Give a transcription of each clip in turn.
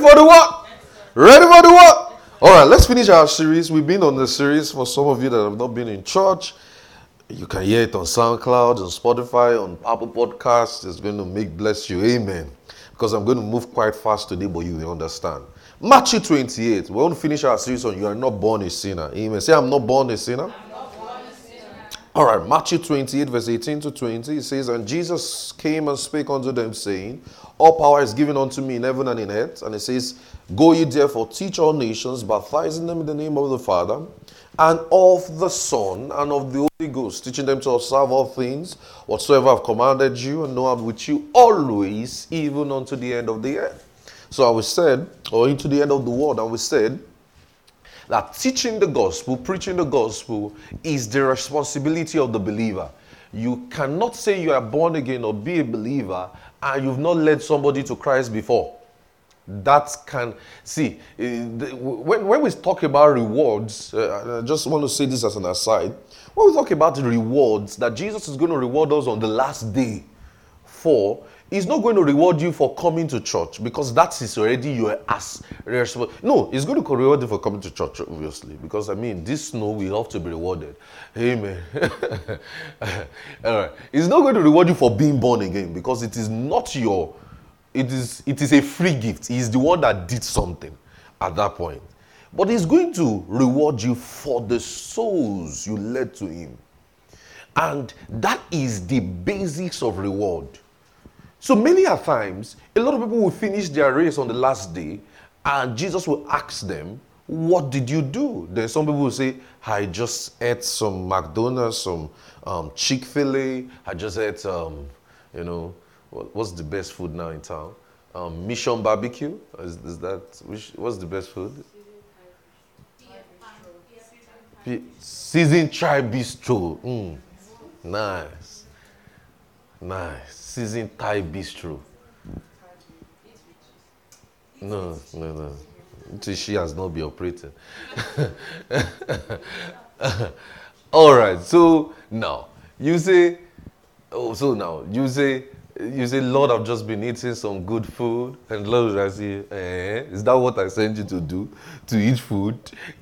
for the what? Ready for the what? All right, let's finish our series. We've been on the series for some of you that have not been in church. You can hear it on SoundCloud, on Spotify, on Apple Podcasts. It's going to make bless you. Amen. Because I'm going to move quite fast today, but you will understand. Matthew 28. We want to finish our series on You Are Not Born a Sinner. Amen. Say, I'm not born a sinner. All right, Matthew 28, verse 18 to 20, it says, And Jesus came and spake unto them, saying, All power is given unto me in heaven and in earth. And it says, Go ye therefore, teach all nations, baptizing them in the name of the Father, and of the Son, and of the Holy Ghost, teaching them to observe all things, whatsoever I've commanded you, and know I'm with you always, even unto the end of the earth. So I was said, or into the end of the world, and we said, that teaching the gospel, preaching the gospel, is the responsibility of the believer. You cannot say you are born again or be a believer and you've not led somebody to Christ before. That can see eh, when, when we talk about rewards. Uh, I just want to say this as an aside. When we talk about the rewards that Jesus is going to reward us on the last day for, He's not going to reward you for coming to church because that is already your as No, he's going to reward you for coming to church, obviously, because I mean, this snow will have to be rewarded. Amen. All right. He's not going to reward you for being born again because it is not your, it is it is a free gift. He's the one that did something at that point. But he's going to reward you for the souls you led to him. And that is the basics of reward. So many a times, a lot of people will finish their race on the last day, and Jesus will ask them, What did you do? Then some people will say, I just ate some McDonald's, some um, Chick fil A, I just ate, um, you know, what's the best food now in town? Um, Mission Barbecue? Is, is that, which, what's the best food? Season Tribe Bistro. Mm. Nice. Nice seasoned Thai bistro. No, no, no. She has not been operating. All right. So now you say, oh, so now you say, you say, Lord, I've just been eating some good food, and Lord, I say, eh, is that what I sent you to do? To eat food?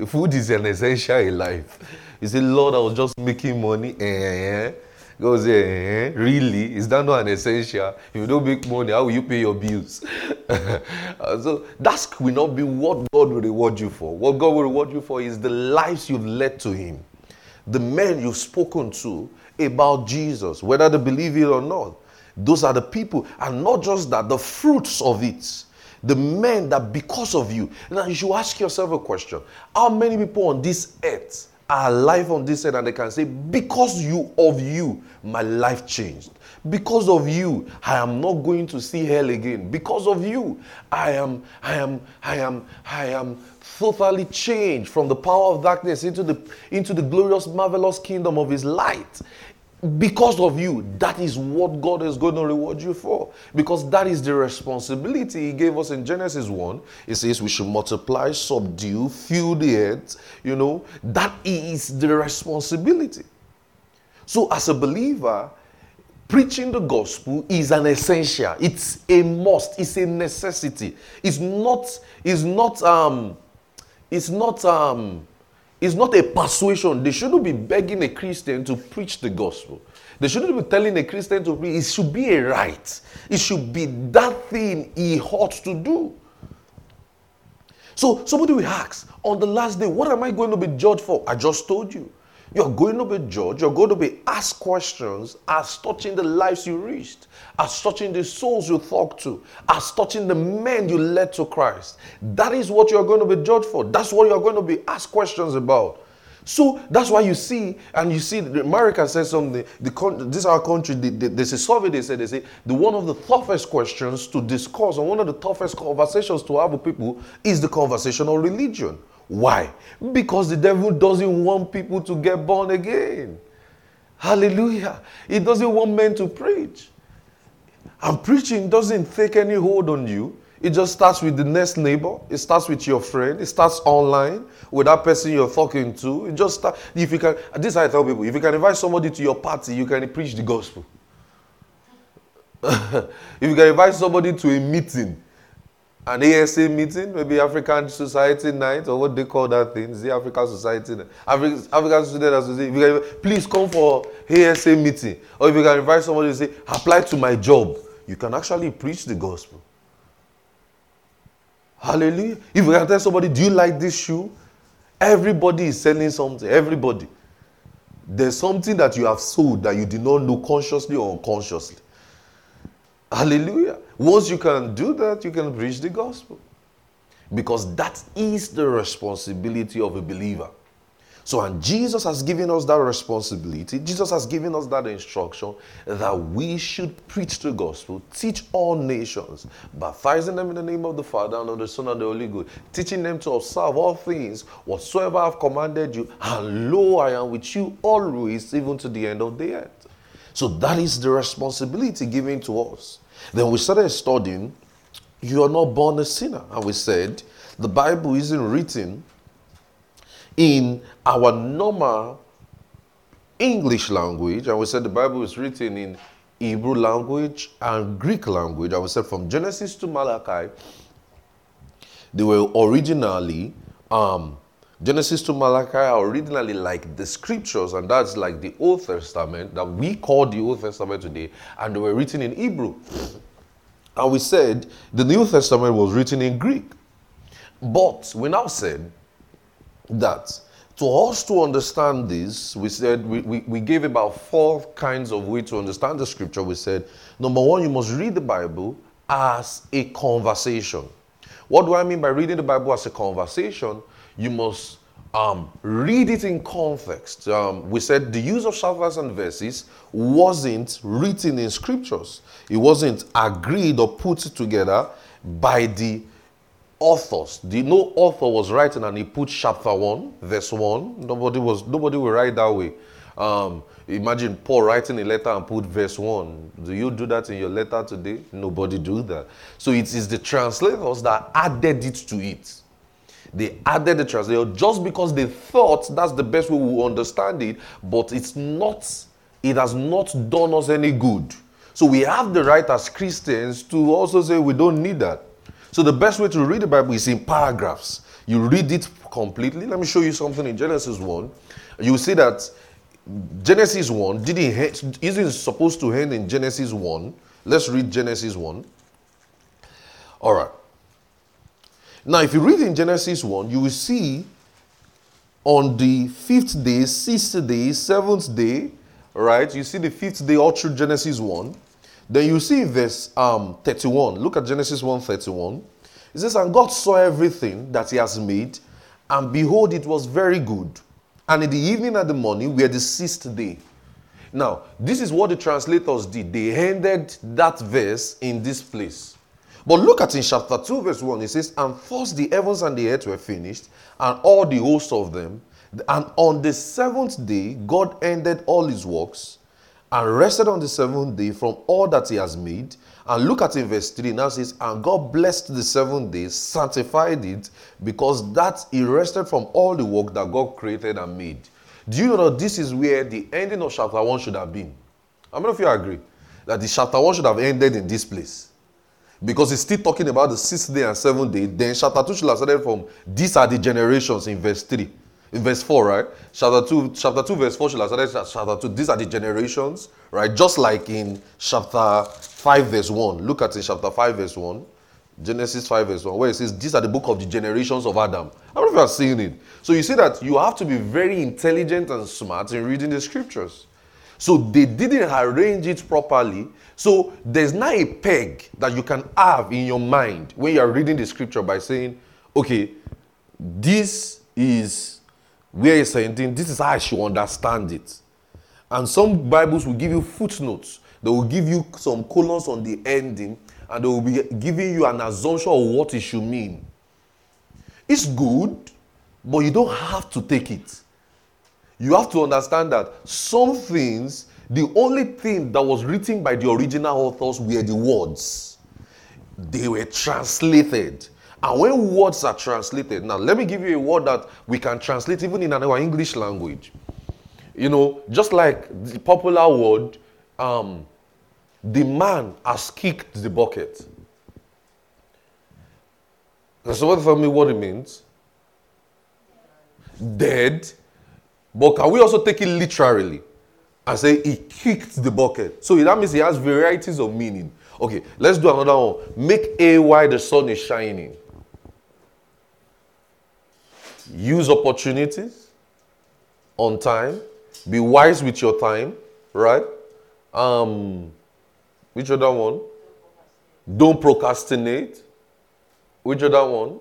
Food is an essential in life. You say, Lord, I was just making money, eh? Goes, eh, really? Is that not an essential? If you don't make money, how will you pay your bills? so that will not be what God will reward you for. What God will reward you for is the lives you've led to Him, the men you've spoken to about Jesus, whether they believe it or not. Those are the people, and not just that, the fruits of it. The men that because of you. Now you should ask yourself a question. How many people on this earth are alive on this earth and they can say, Because you of you, my life changed. Because of you, I am not going to see hell again. Because of you, I am, I am, I am, I am totally changed from the power of darkness into the into the glorious, marvelous kingdom of his light because of you, that is what God is going to reward you for. Because that is the responsibility He gave us in Genesis 1. He says we should multiply, subdue, fill the earth. You know, that is the responsibility. So, as a believer, preaching the gospel is an essential. It's a must. It's a necessity. It's not, it's not, um, it's not, um, it's not a persuasion. They shouldn't be begging a Christian to preach the gospel. They shouldn't be telling a Christian to preach. It should be a right. It should be that thing he ought to do. So somebody will ask on the last day, what am I going to be judged for? I just told you. You're going to be judged. You're going to be asked questions as touching the lives you reached, as touching the souls you talked to, as touching the men you led to Christ. That is what you're going to be judged for. That's what you're going to be asked questions about. So that's why you see, and you see, America says something. The this is our country. The, the, there's a survey they said they say the one of the toughest questions to discuss, and one of the toughest conversations to have with people is the conversation of religion. Why? Because the devil doesn't want people to get born again. Hallelujah. He doesn't want men to preach. And preaching doesn't take any hold on you. It just starts with the next neighbor. It starts with your friend. It starts online with that person you're talking to. It just start, if you can. This I tell people: if you can invite somebody to your party, you can preach the gospel. if you can invite somebody to a meeting, an ASA meeting, maybe African Society Night, or what they call that thing, the African Society African, African Student Association. If you can, please come for ASA meeting. Or if you can invite somebody to say, apply to my job, you can actually preach the gospel. Hallelujah. If you can tell somebody, do you like this shoe? Everybody is selling something. Everybody. There's something that you have sold that you did not know consciously or unconsciously. Hallelujah. Once you can do that, you can preach the gospel. Because that is the responsibility of a believer. So, and Jesus has given us that responsibility. Jesus has given us that instruction that we should preach the gospel, teach all nations, baptizing them in the name of the Father and of the Son and the Holy Ghost, teaching them to observe all things whatsoever I've commanded you. And lo, I am with you always, even to the end of the earth. So, that is the responsibility given to us. Then we started studying, You are not born a sinner. And we said, The Bible isn't written in our normal English language, and we said the Bible is written in Hebrew language and Greek language, and we said from Genesis to Malachi, they were originally, um, Genesis to Malachi are originally like the scriptures, and that's like the Old Testament that we call the Old Testament today, and they were written in Hebrew. And we said the New Testament was written in Greek. But we now said that to us to understand this, we said we, we, we gave about four kinds of way to understand the scripture. We said, number one, you must read the Bible as a conversation. What do I mean by reading the Bible as a conversation? You must um, read it in context. Um, we said the use of chapters and verses wasn't written in scriptures, it wasn't agreed or put together by the authors. The no author was writing and he put chapter one, verse one. Nobody was nobody will write that way. Um, imagine Paul writing a letter and put verse one. Do you do that in your letter today? Nobody do that. So it is the translators that added it to it. They added the translator just because they thought that's the best way we understand it, but it's not. It has not done us any good. So we have the right as Christians to also say we don't need that. So the best way to read the Bible is in paragraphs. You read it completely. Let me show you something in Genesis 1. You see that Genesis 1 didn't isn't supposed to end in Genesis 1. Let's read Genesis 1. All right. Now, if you read in Genesis 1, you will see on the fifth day, sixth day, seventh day, right? You see the fifth day all through Genesis 1. Then you see verse um, 31. Look at Genesis 1 31. It says, And God saw everything that he has made, and behold, it was very good. And in the evening and the morning were the sixth day. Now, this is what the translators did. They ended that verse in this place. But look at in chapter 2, verse 1, it says, And first the heavens and the earth were finished, and all the hosts of them. And on the seventh day, God ended all his works and rested on the seventh day from all that he has made. And look at in verse 3 now says, And God blessed the seventh day, sanctified it, because that he rested from all the work that God created and made. Do you know that this is where the ending of chapter 1 should have been? How many of you agree? That the chapter 1 should have ended in this place. Because it's still talking about the sixth day and seventh day. Then chapter 2 should have started from these are the generations in verse 3 in verse 4, right? Chapter 2, chapter 2, verse 4 should have started chapter 2. These are the generations, right? Just like in chapter 5, verse 1. Look at in chapter 5, verse 1. Genesis 5, verse 1, where it says, These are the book of the generations of Adam. I don't know if you are seeing it. So you see that you have to be very intelligent and smart in reading the scriptures. So they didn't arrange it properly. So there's not a peg that you can have in your mind when you are reading the scripture by saying, okay, this is where he's saying this is how I should understand it. And some Bibles will give you footnotes. They will give you some colons on the ending, and they will be giving you an assumption of what it should mean. It's good, but you don't have to take it. You have to understand that some things, the only thing that was written by the original authors were the words. They were translated. And when words are translated, now let me give you a word that we can translate even in our English language. You know, just like the popular word, um, the man has kicked the bucket. Can someone tell me what it means? Dead. But can we also take it literally and say he kicked the bucket? So that means he has varieties of meaning. Okay, let's do another one. Make A why the sun is shining. Use opportunities on time. Be wise with your time, right? Um, which other one? Don't procrastinate. Which other one?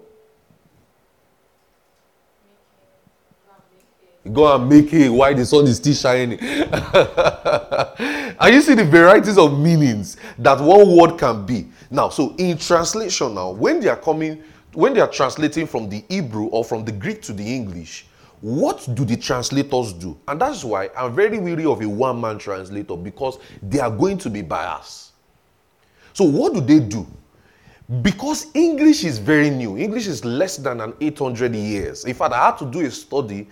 Go and make it while the sun is still shining. and you see the varieties of meanings that one word can be. Now, so in translation now, when they are coming, when they are translating from the Hebrew or from the Greek to the English, what do the translators do? And that's why I'm very weary of a one man translator because they are going to be biased. So, what do they do? Because English is very new, English is less than an 800 years. In fact, I had to do a study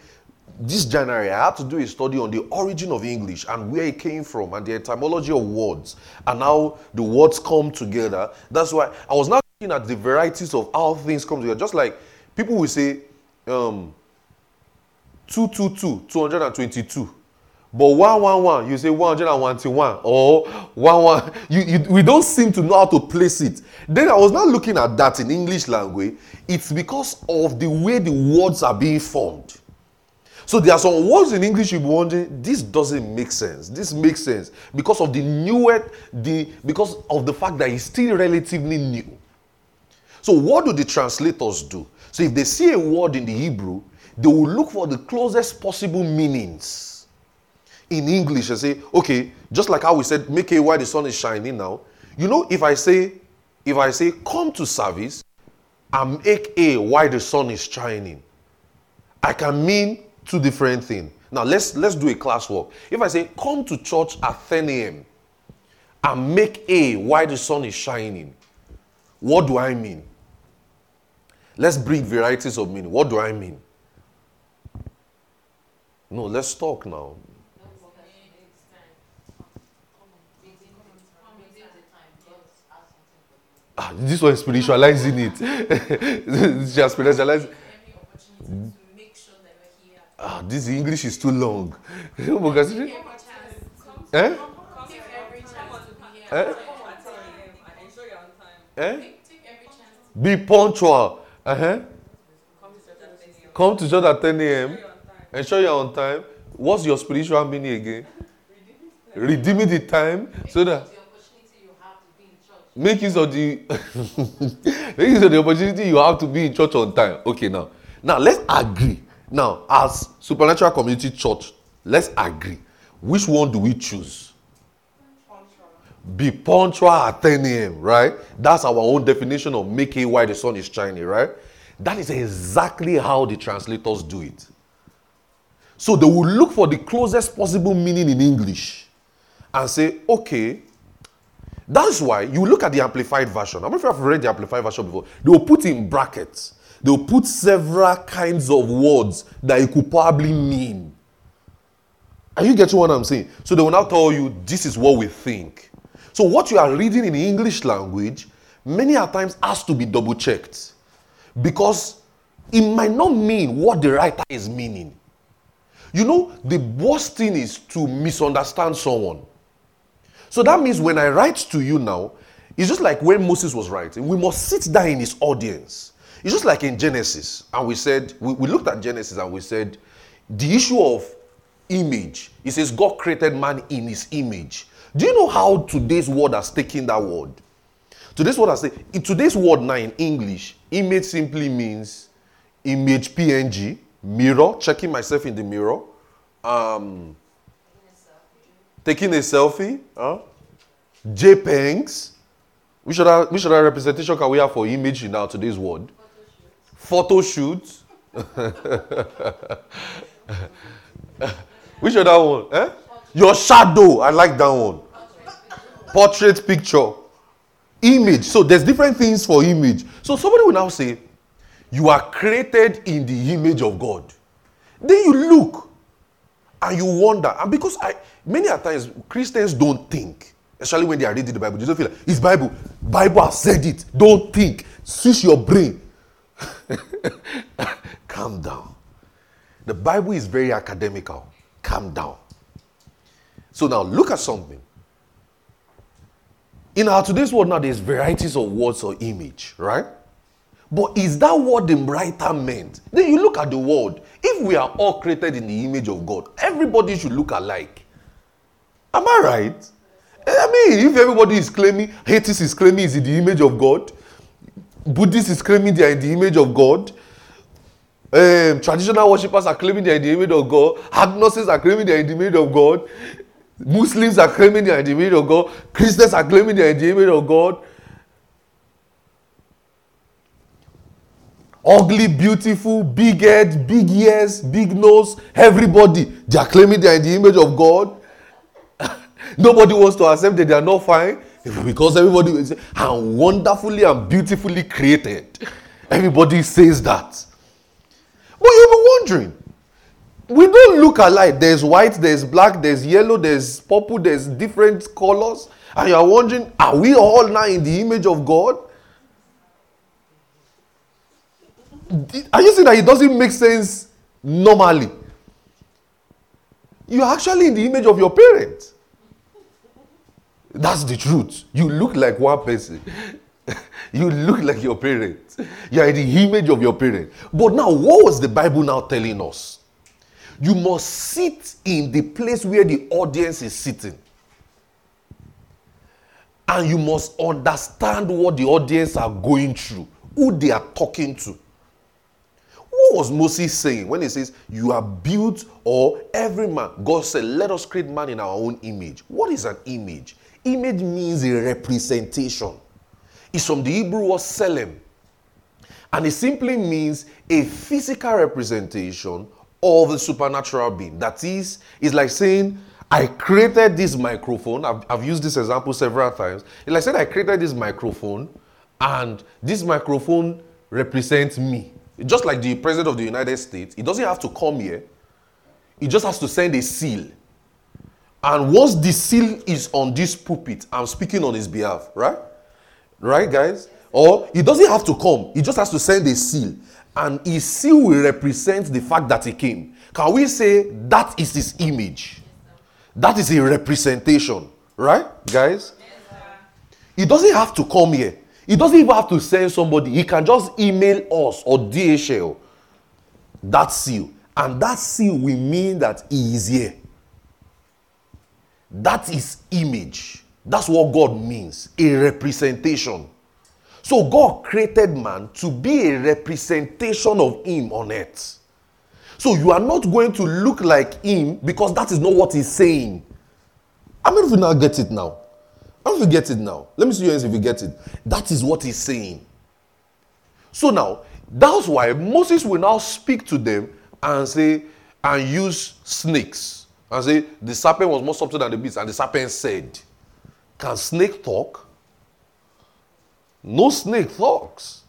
this January, I had to do a study on the origin of English and where it came from and the etymology of words and how the words come together. That's why I was now looking at the varieties of how things come together. Just like people will say um, 222, 222. But 111, you say 121 or 11. You, you, we don't seem to know how to place it. Then I was now looking at that in English language. It's because of the way the words are being formed. So there are some words in English you'll be wondering, this doesn't make sense. This makes sense because of the newer, the because of the fact that it's still relatively new. So what do the translators do? So if they see a word in the Hebrew, they will look for the closest possible meanings in English and say, okay, just like how we said, make a why the sun is shining now. You know, if I say, if I say, come to service and make a why the sun is shining, I can mean two different things. Now let's let's do a classwork. If I say come to church at 10 a.m. and make A why the sun is shining, what do I mean? Let's bring varieties of meaning. What do I mean? No, let's talk now. Ah, this one spiritualizing it. Just spiritualizing. Ah, this English is too long. eh? Eh? Eh? Be punctual. Uh-huh. Come to church at 10 a.m. Ensure you're on time. What's your spiritual meaning again? Redeeming the time so that make use of the make use of the opportunity you have to be in church on time. Okay, now, now let's agree now, as Supernatural Community Church, let's agree. Which one do we choose? Be punctual at 10 a.m., right? That's our own definition of making why the sun is shining, right? That is exactly how the translators do it. So they will look for the closest possible meaning in English and say, okay, that's why you look at the amplified version. I don't know if you've read the amplified version before. They will put in brackets they'll put several kinds of words that it could probably mean. Are you getting what I'm saying? So they will now tell you this is what we think. So what you are reading in the English language, many a times has to be double checked because it might not mean what the writer is meaning. You know, the worst thing is to misunderstand someone. So that means when I write to you now, it's just like when Moses was writing, we must sit down in his audience it's just like in Genesis, and we said, we, we looked at Genesis and we said, the issue of image, it says God created man in his image. Do you know how today's word has taken that word? Today's word has taken, in today's word now in English, image simply means image PNG, mirror, checking myself in the mirror, um, taking a selfie, huh? JPEGs. Which other, which other representation can we have for image in our today's word? Photo shoot. Which other one? Eh? Your shadow. I like that one. Portrait picture. Image. So there's different things for image. So somebody will now say, You are created in the image of God. Then you look and you wonder. And because I many a times Christians don't think, especially when they are reading the Bible, they don't feel like it's Bible. Bible has said it. Don't think. Switch your brain Calm down. The Bible is very academical. Calm down. So now look at something. In our today's world now, there's varieties of words or image, right? But is that what the writer meant? Then you look at the world. If we are all created in the image of God, everybody should look alike. Am I right? I mean, if everybody is claiming, Hethys is claiming is in the image of God, Buddhists is claiming they are in the image of God, um, traditional worshippers are claiming they are in the image of God, agnostics are claiming they are in the image of God, Muslims are claiming they are in the image of God, Christians are claiming they are in the image of God. Ugly, beautiful, big head, big ears, big nose, everybody, they are claiming they are in the image of God. Nobody wants to accept that they are not fine because everybody is how wonderfully and beautifully created. Everybody says that. But you'll be wondering, we don't look alike. There's white, there's black, there's yellow, there's purple, there's different colors. And you're wondering, are we all now in the image of God? Are you saying that it doesn't make sense normally? You're actually in the image of your parents. That's the truth. You look like one person. you look like your parents. You are the image of your parents. But now, what was the Bible now telling us? You must sit in the place where the audience is sitting. And you must understand what the audience are going through, who they are talking to. What was Moses saying when he says, You are built, or every man? God said, Let us create man in our own image. What is an image? Image means a representation. It's from the Hebrew word selim. And it simply means a physical representation of the supernatural being. That is, it's like saying, I created this microphone. I've, I've used this example several times. It's like saying, I created this microphone, and this microphone represents me. Just like the president of the United States, he doesn't have to come here, he just has to send a seal and once the seal is on this pulpit, I'm speaking on his behalf, right? Right, guys? Or he doesn't have to come, he just has to send a seal. And his seal will represent the fact that he came. Can we say that is his image? That is a representation, right, guys? He doesn't have to come here. He doesn't even have to send somebody. He can just email us or DHL that seal. And that seal will mean that he is here. That is image. That's what God means a representation. So God created man to be a representation of Him on earth. So you are not going to look like Him because that is not what He's saying. I mean, if you now get it now. I don't you get it now. Let me see you if you get it. That is what He's saying. So now, that's why Moses will now speak to them and say, and use snakes and say the serpent was more subtle than the beast. And the serpent said, Can snake talk? No snake talks.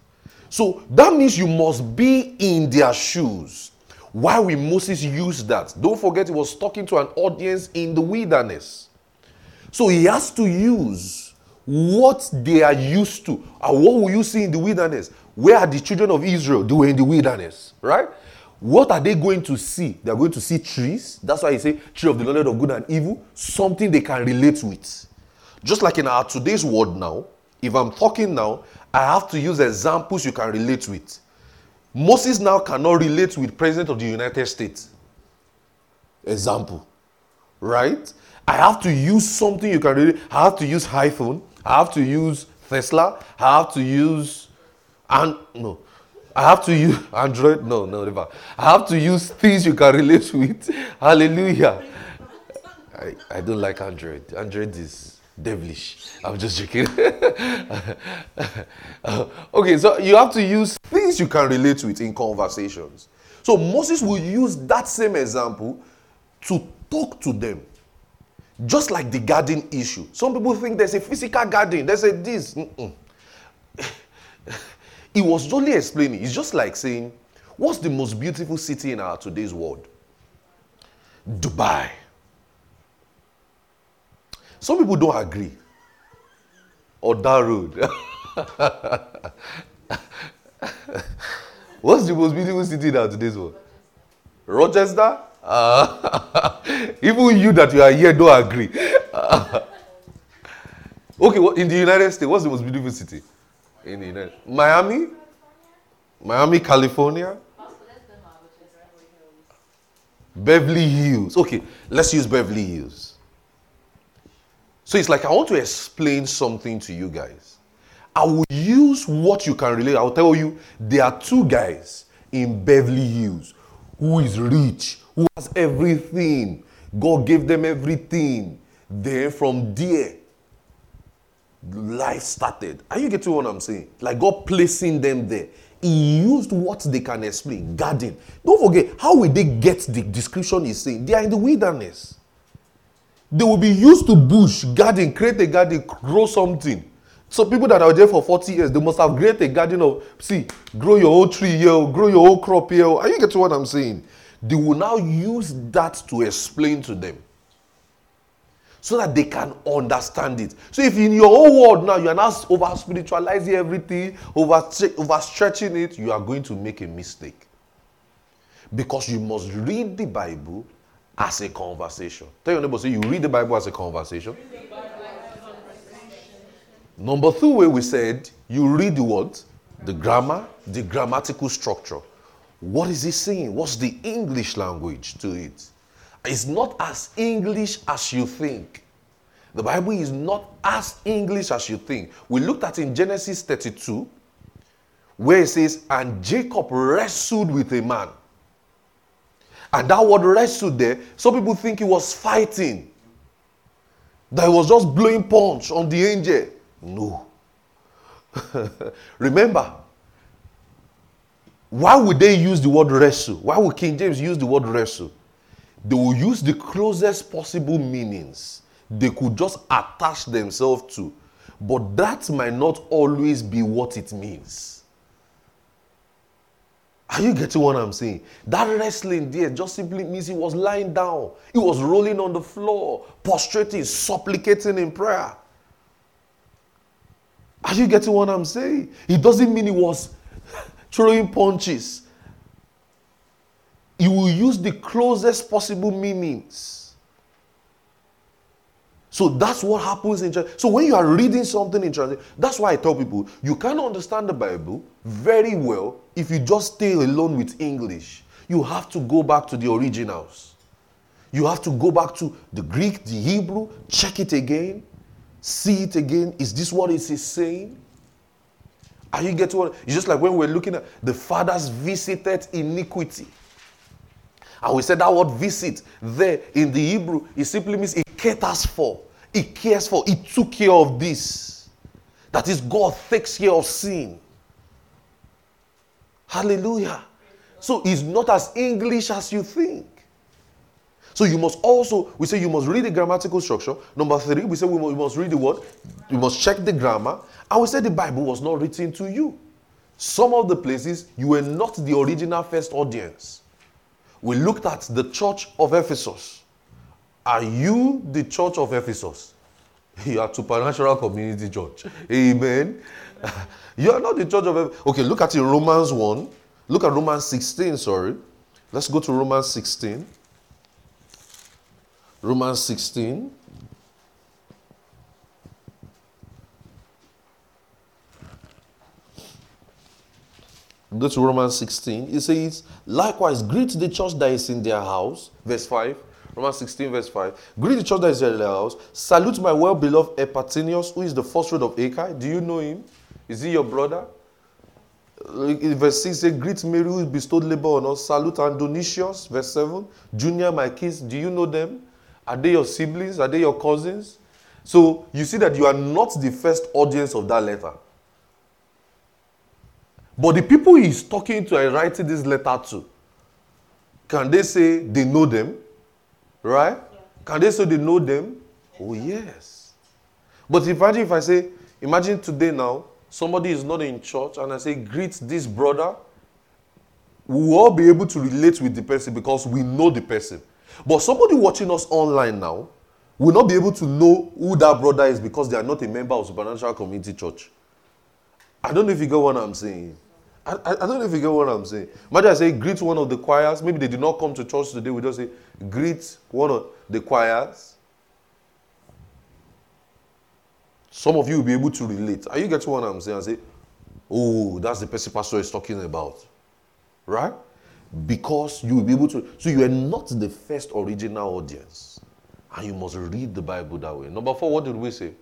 So that means you must be in their shoes. Why will Moses use that? Don't forget, he was talking to an audience in the wilderness. So he has to use what they are used to. And what will you see in the wilderness? Where are the children of Israel? They were in the wilderness, right? What are they going to see? They are going to see trees. That's why I say tree of the knowledge of good and evil, something they can relate with. Just like in our today's world now, if I'm talking now, I have to use examples you can relate with. Moses now cannot relate with President of the United States. Example. Right? I have to use something you can relate. I have to use iPhone. I have to use Tesla. I have to use and no. I have to use Android. No, no, never. I have to use things you can relate with. Hallelujah. I, I don't like Android. Android is devilish. I'm just joking. okay, so you have to use things you can relate with in conversations. So Moses will use that same example to talk to them. Just like the garden issue. Some people think there's a physical garden. There's a this. He was only explaining. It's just like saying, What's the most beautiful city in our today's world? Dubai. Some people don't agree. Or that road. What's the most beautiful city in our today's world? Rochester? Uh, even you that you are here don't agree. Okay, what, in the United States, what's the most beautiful city? In the United uh, Miami? Miami, California? Beverly Hills. Okay, let's use Beverly Hills. So it's like I want to explain something to you guys. I will use what you can relate. I'll tell you there are two guys in Beverly Hills who is rich, who has everything. God gave them everything. Then from there, life started. Are you getting what I'm saying? Like God placing them there. He used what they can explain. Garden. Don't forget, how will they get the description he's saying? They are in the wilderness. They will be used to bush, garden, create a garden, grow something. So people that are there for 40 years, they must have created a garden of, see, grow your own tree here, grow your own crop here. Are you getting what I'm saying? They will now use that to explain to them so that they can understand it. So if in your own world now you are not over spiritualizing everything, over overstretching it, you are going to make a mistake. Because you must read the Bible as a conversation. Tell your neighbor, say you read the Bible as a conversation. Number two way we said you read the what? The grammar, the grammatical structure. What is he saying? What's the English language to it? It's not as English as you think. The Bible is not as English as you think. We looked at in Genesis 32, where it says, And Jacob wrestled with a man. And that word wrestled there, some people think he was fighting. That he was just blowing punch on the angel. No. Remember, why would they use the word wrestle? Why would King James use the word wrestle? They will use the closest possible meanings they could just attach themselves to. But that might not always be what it means. Are you getting what I'm saying? That wrestling there just simply means he was lying down, he was rolling on the floor, prostrating, supplicating in prayer. Are you getting what I'm saying? It doesn't mean he was throwing punches. He will use the closest possible meanings. So that's what happens in church. So when you are reading something in church, that's why I tell people you can't understand the Bible very well if you just stay alone with English. You have to go back to the originals. You have to go back to the Greek, the Hebrew, check it again, see it again. Is this what it is saying? Are you getting what? It's just like when we're looking at the fathers visited iniquity. And we said that word visit there in the Hebrew, it simply means it caters for, it cares for, it took care of this. That is, God takes care of sin. Hallelujah. So it's not as English as you think. So you must also, we say you must read the grammatical structure. Number three, we say we must read the word, you must check the grammar. And we said the Bible was not written to you. Some of the places you were not the original first audience. We looked at the church of Ephesus. Are you the church of Ephesus? You are supernatural community church. Amen. You are not the church of Ephesus. Okay, look at it, Romans 1. Look at Romans 16, sorry. Let's go to Romans 16. Romans 16. Go to Romans 16. It says, Likewise, greet the church that is in their house. Verse 5. Romans 16, verse 5. Greet the church that is in their house. Salute my well beloved Epaphras, who is the first fruit of Achaia. Do you know him? Is he your brother? In verse 6 say, Greet Mary who bestowed labor on us. Salute Andronicus. Verse 7. Junia, my kids, do you know them? Are they your siblings? Are they your cousins? So you see that you are not the first audience of that letter. But the people he's talking to and writing this letter to, can they say they know them? Right? Yeah. Can they say they know them? Oh, yes. But imagine if I say, imagine today now, somebody is not in church and I say, greet this brother. We will all be able to relate with the person because we know the person. But somebody watching us online now will not be able to know who that brother is because they are not a member of Supernatural Community Church. I don't know if you get what I'm saying. I, I, don't know if you get what I'm saying. Imagine I say greet one of the choirs. Maybe they did not come to church today. We just say greet one of the choirs. Some of you will be able to relate. Are you getting what I'm saying? I say, oh, that's the person pastor is talking about. Right? Because you will be able to. So you are not the first original audience. And you must read the Bible that way. Number four, what did we say?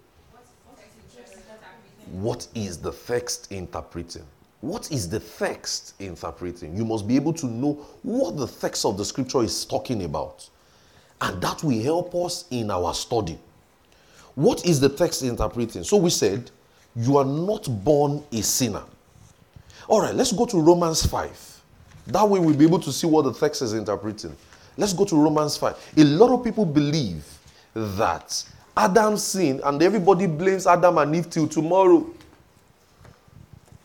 What is the text interpreting? What is the text interpreting? You must be able to know what the text of the scripture is talking about. And that will help us in our study. What is the text interpreting? So we said, You are not born a sinner. All right, let's go to Romans 5. That way we'll be able to see what the text is interpreting. Let's go to Romans 5. A lot of people believe that Adam sinned and everybody blames Adam and Eve till tomorrow.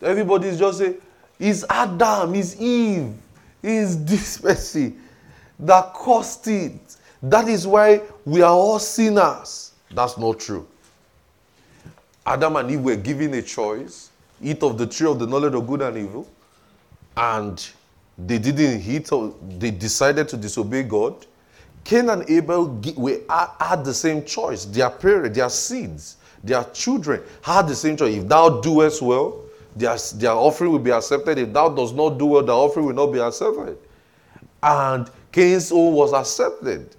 Everybody's just saying, it's Adam, it's Eve, it's this person that caused it. That is why we are all sinners. That's not true. Adam and Eve were given a choice eat of the tree of the knowledge of good and evil, and they didn't eat, or they decided to disobey God. Cain and Abel had the same choice. Their parents, their seeds, their children had the same choice. If thou doest well, their, their offering will be accepted. If thou does not do well, the offering will not be accepted. And Cain's own was accepted.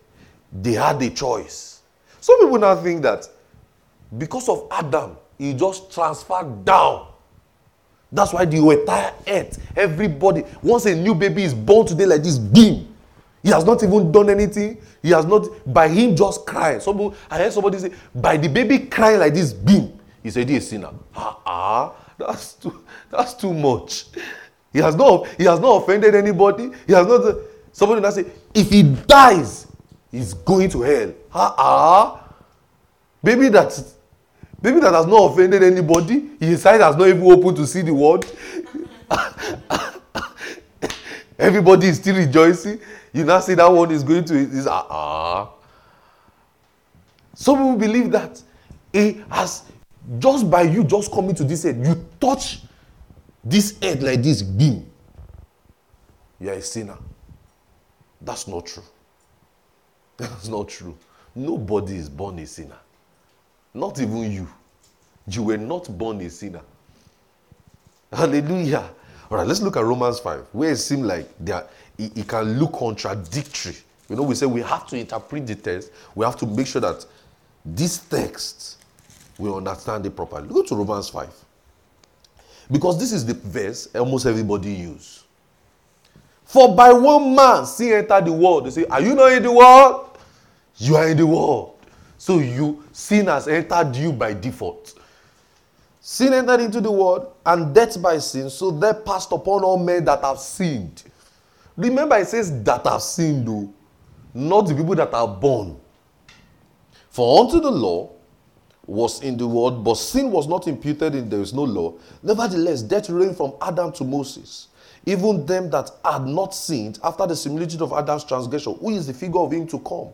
They had a choice. Some people now think that because of Adam, he just transferred down. That's why the entire earth, everybody, once a new baby is born today like this, beam. He has not even done anything. He has not, by him just crying. Some, I heard somebody say, by the baby crying like this, beam. He said, he is sinner. Ah, ah. That's too, that's too much. He has not, he has not offended anybody. He has not. Somebody now say, if he dies, he's going to hell. Ah, ah. Baby that, baby that has not offended anybody. His eyes has not even opened to see the world. Everybody is still rejoicing. You now say that one is going to is ah ah. Some people believe that he has just by you just coming to this head, you touch this head like this beam, you are a sinner. That's not true. That's not true. Nobody is born a sinner. Not even you. You were not born a sinner. Hallelujah. All right, let's look at Romans 5, where it seems like there, it, it can look contradictory. You know, we say we have to interpret the text, we have to make sure that this text we understand it properly. Go to Romans 5. Because this is the verse almost everybody use. For by one man sin entered the world. They say, Are you not in the world? You are in the world. So you sin has entered you by default. Sin entered into the world, and death by sin, so death passed upon all men that have sinned. Remember, it says that have sinned, though, not the people that are born. For unto the law was in the world, but sin was not imputed in there is no law. Nevertheless, death reigned from Adam to Moses, even them that had not sinned after the similitude of Adam's transgression, who is the figure of him to come.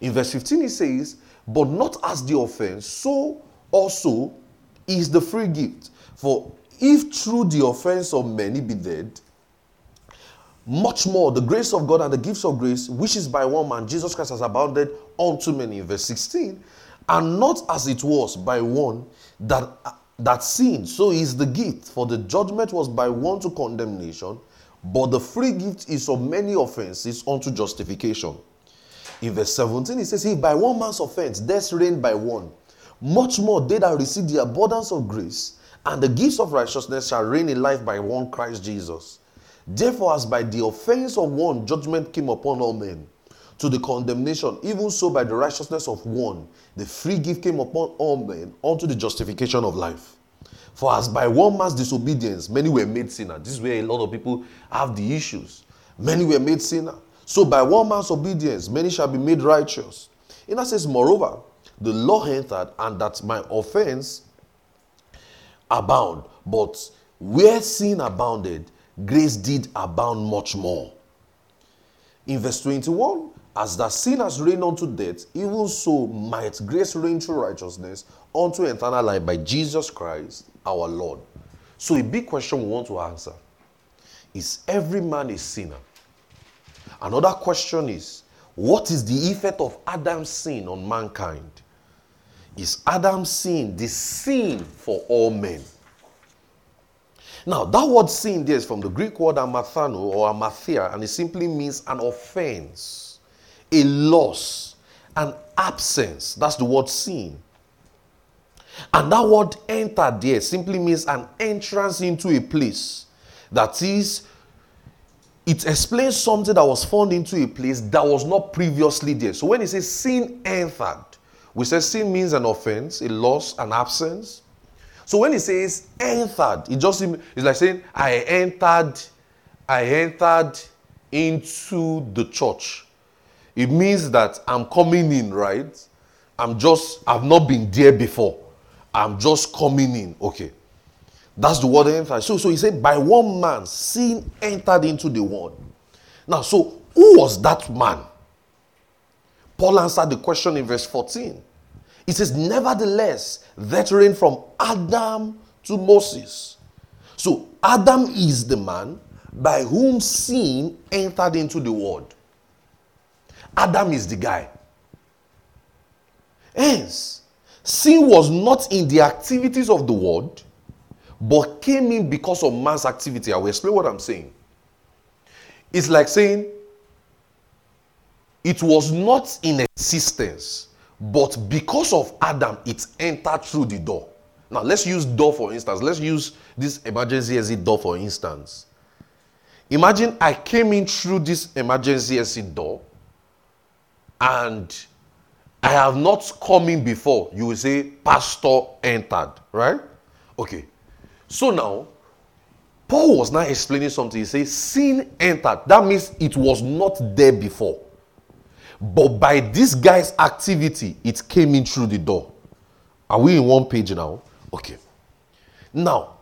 In verse 15, he says, But not as the offense, so also is the free gift. For if through the offense of many be dead, much more the grace of God and the gifts of grace, which is by one man, Jesus Christ, has abounded unto many. In verse 16, and not as it was by one that that sinned. So is the gift. For the judgment was by one to condemnation, but the free gift is of many offenses unto justification. In verse 17, he says, If by one man's offense death reigned by one, much more they that receive the abundance of grace and the gifts of righteousness shall reign in life by one Christ Jesus. Therefore, as by the offense of one judgment came upon all men, to the condemnation, even so by the righteousness of one, the free gift came upon all men unto the justification of life. For as by one man's disobedience, many were made sinners, This is where a lot of people have the issues. Many were made sinners. So by one man's obedience, many shall be made righteous. In that says, moreover, the law entered, and that my offense abound. But where sin abounded, grace did abound much more. In verse 21, as that sin has reigned unto death, even so might grace reign through righteousness unto eternal life by Jesus Christ our Lord. So, a big question we want to answer Is every man a sinner? Another question is what is the effect of Adam's sin on mankind? Is Adam's sin the sin for all men? Now, that word sin there is from the Greek word hamartano or hamartia, and it simply means an offense, a loss, an absence. That's the word sin. And that word enter there simply means an entrance into a place. That is, it explains something that was found into a place that was not previously there. So when it says sin entered, we say sin means an offense, a loss, an absence. So when it says entered, it just it's like saying I entered, I entered into the church. It means that I'm coming in, right? I'm just I've not been there before. I'm just coming in. Okay. That's the word entered. So, so he said, by one man, sin entered into the world. Now, so who was that man? Paul answered the question in verse 14. He says, Nevertheless, that reigned from Adam to Moses. So Adam is the man by whom sin entered into the world. Adam is the guy. Hence, sin was not in the activities of the world, but came in because of man's activity. I will explain what I'm saying. It's like saying it was not in existence, but because of Adam, it entered through the door. Now, let's use door for instance. Let's use this emergency exit door for instance. Imagine I came in through this emergency exit door and I have not come in before. You will say, Pastor entered, right? Okay. So now, Paul was now explaining something. He says, Sin entered. That means it was not there before. But by this guy's activity, it came in through the door. Are we in one page now? Okay. Now,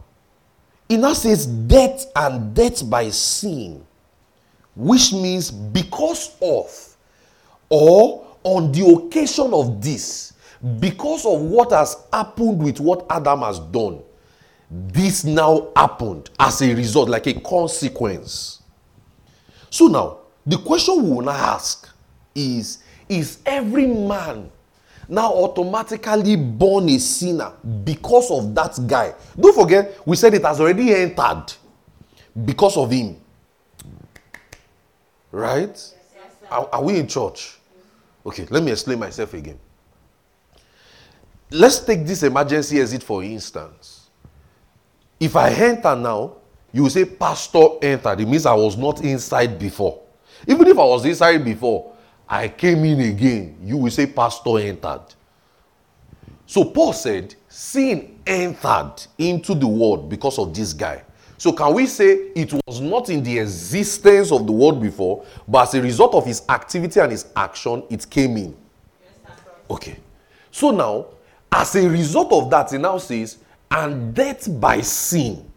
it now says death and death by sin, which means because of or on the occasion of this, because of what has happened with what Adam has done, this now happened as a result, like a consequence. So now, the question we want to ask is Is every man now automatically born a sinner because of that guy? Don't forget, we said it has already entered because of him. Right? Are, are we in church? Okay, let me explain myself again. Let's take this emergency exit for instance. If I enter now, you will say, Pastor entered. It means I was not inside before. Even if I was inside before, I came in again. You will say, Pastor entered. So Paul said, Sin entered into the world because of this guy. So can we say it was not in the existence of the world before, but as a result of his activity and his action, it came in? Okay. So now, as a result of that, he now says, and death by sin.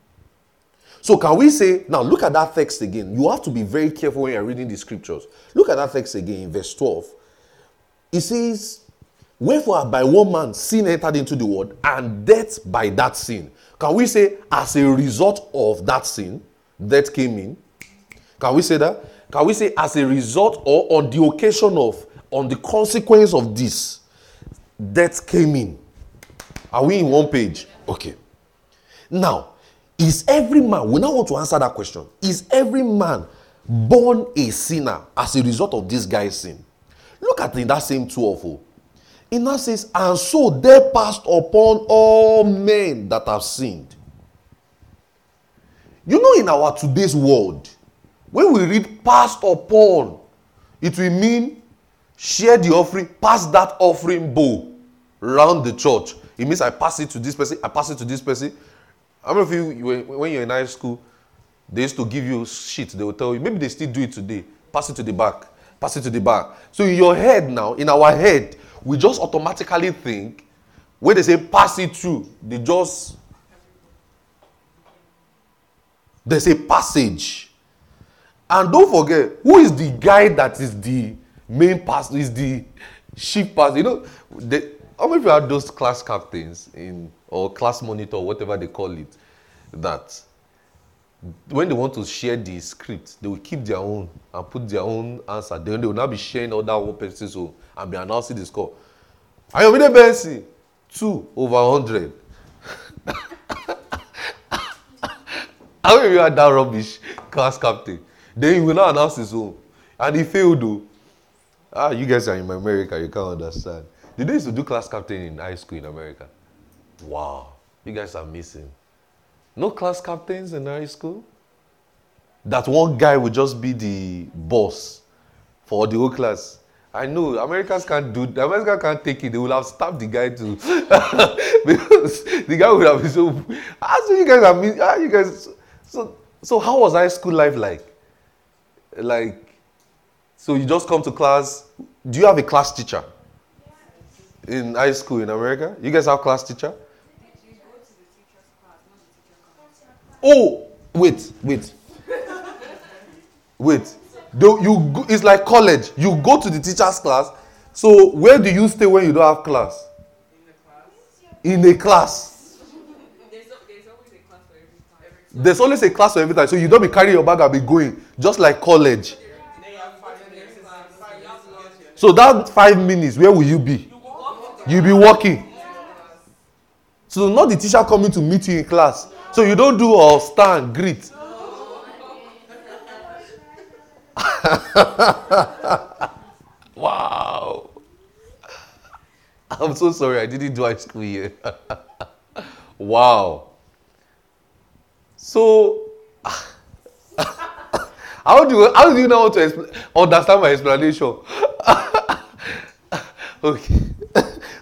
So, can we say, now look at that text again. You have to be very careful when you're reading the scriptures. Look at that text again in verse 12. It says, Wherefore by one man sin entered into the world, and death by that sin. Can we say, as a result of that sin, death came in? Can we say that? Can we say, as a result or on the occasion of, on the consequence of this, death came in? Are we in one page? Okay. Now, is every man, we now want to answer that question. Is every man born a sinner as a result of this guy's sin? Look at in that same 12. It now says, and so they passed upon all men that have sinned. You know, in our today's world, when we read passed upon, it will mean share the offering, pass that offering bowl round the church. It means I pass it to this person, I pass it to this person. How many of you, when you're in high school, they used to give you shit. They will tell you, maybe they still do it today. Pass it to the back, pass it to the back. So in your head now, in our head, we just automatically think, when they say pass it through, they just, there's a passage. And don't forget, who is the guy that is the main pass, is the chief pass? You know, the, how many of you had those class captains in or class monitor, whatever they call it, that when they want to share the script, they will keep their own and put their own answer. Then they will not be sharing other one person's own and be announcing the score. Ayomide Benson, two over hundred. How many of you had that rubbish class captain? Then he will not announce his own. And he failed though. Ah, you guys are in America, you can't understand. They used to do class captain in high school in America? Wow, you guys are missing. No class captains in high school? That one guy would just be the boss for the whole class. I know Americans can't do the Americans can't take it. They will have stabbed the guy too. because the guy would have been so how so you guys are how you guys so so how was high school life like? Like so you just come to class. Do you have a class teacher? In high school in America? You guys have class teacher? Oh, wait, wait. Wait. You go, it's like college. You go to the teacher's class. So where do you stay when you don't have class? In the class? In a class. For every time. There's always a class for every time. So you don't be carrying your bag and be going. Just like college. So that five minutes, where will you be? You'll be walking. So not the teacher coming to meet you in class. So you don't do or stand, greet. wow. I'm so sorry I didn't do high school here. wow. So how do you, how do you know how to expl- understand my explanation? okay.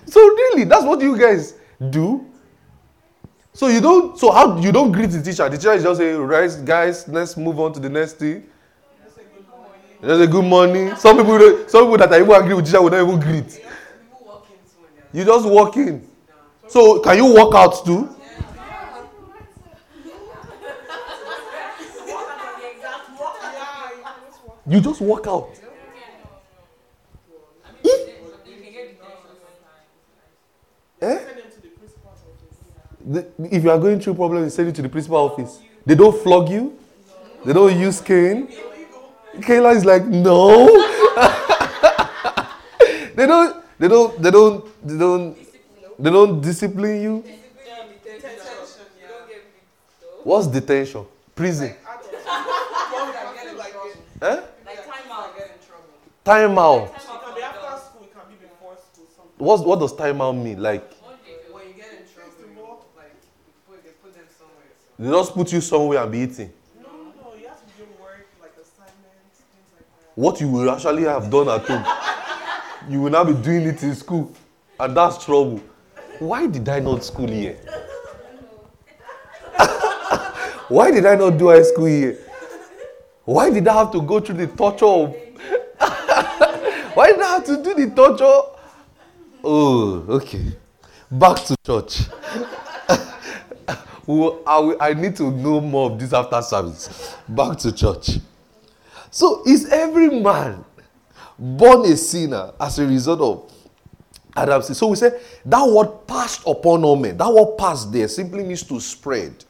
so really, that's what you guys do? So you don't. So how you don't greet the teacher? The teacher is just say, "Right, guys, let's move on to the next thing." There's a good morning. Some people, some people that are even angry with teacher will not even greet. You just walk in. So can you walk out too? You just walk out. Eh? The, if you are going through problems, you send it to the principal office. They don't flog you. They don't use cane. Kayla is like, no. they don't. They don't. They don't. They don't. They don't discipline you. What's detention? Prison. Eh? Time out. What's, what does time out mean? Like They just put you somewhere and be eating. What you will actually have done at home, you will now be doing it in school. And that's trouble. Why did I not school here? Why did I not do high school here? Why did I have to go through the torture of. Why did I have to do the torture? Oh, okay. Back to church. well, I, I need to know more of this after service. Back to church. So, is every man born a sinner as a result of Adam's sin? So, we say that word passed upon all men. That word passed there simply means to spread,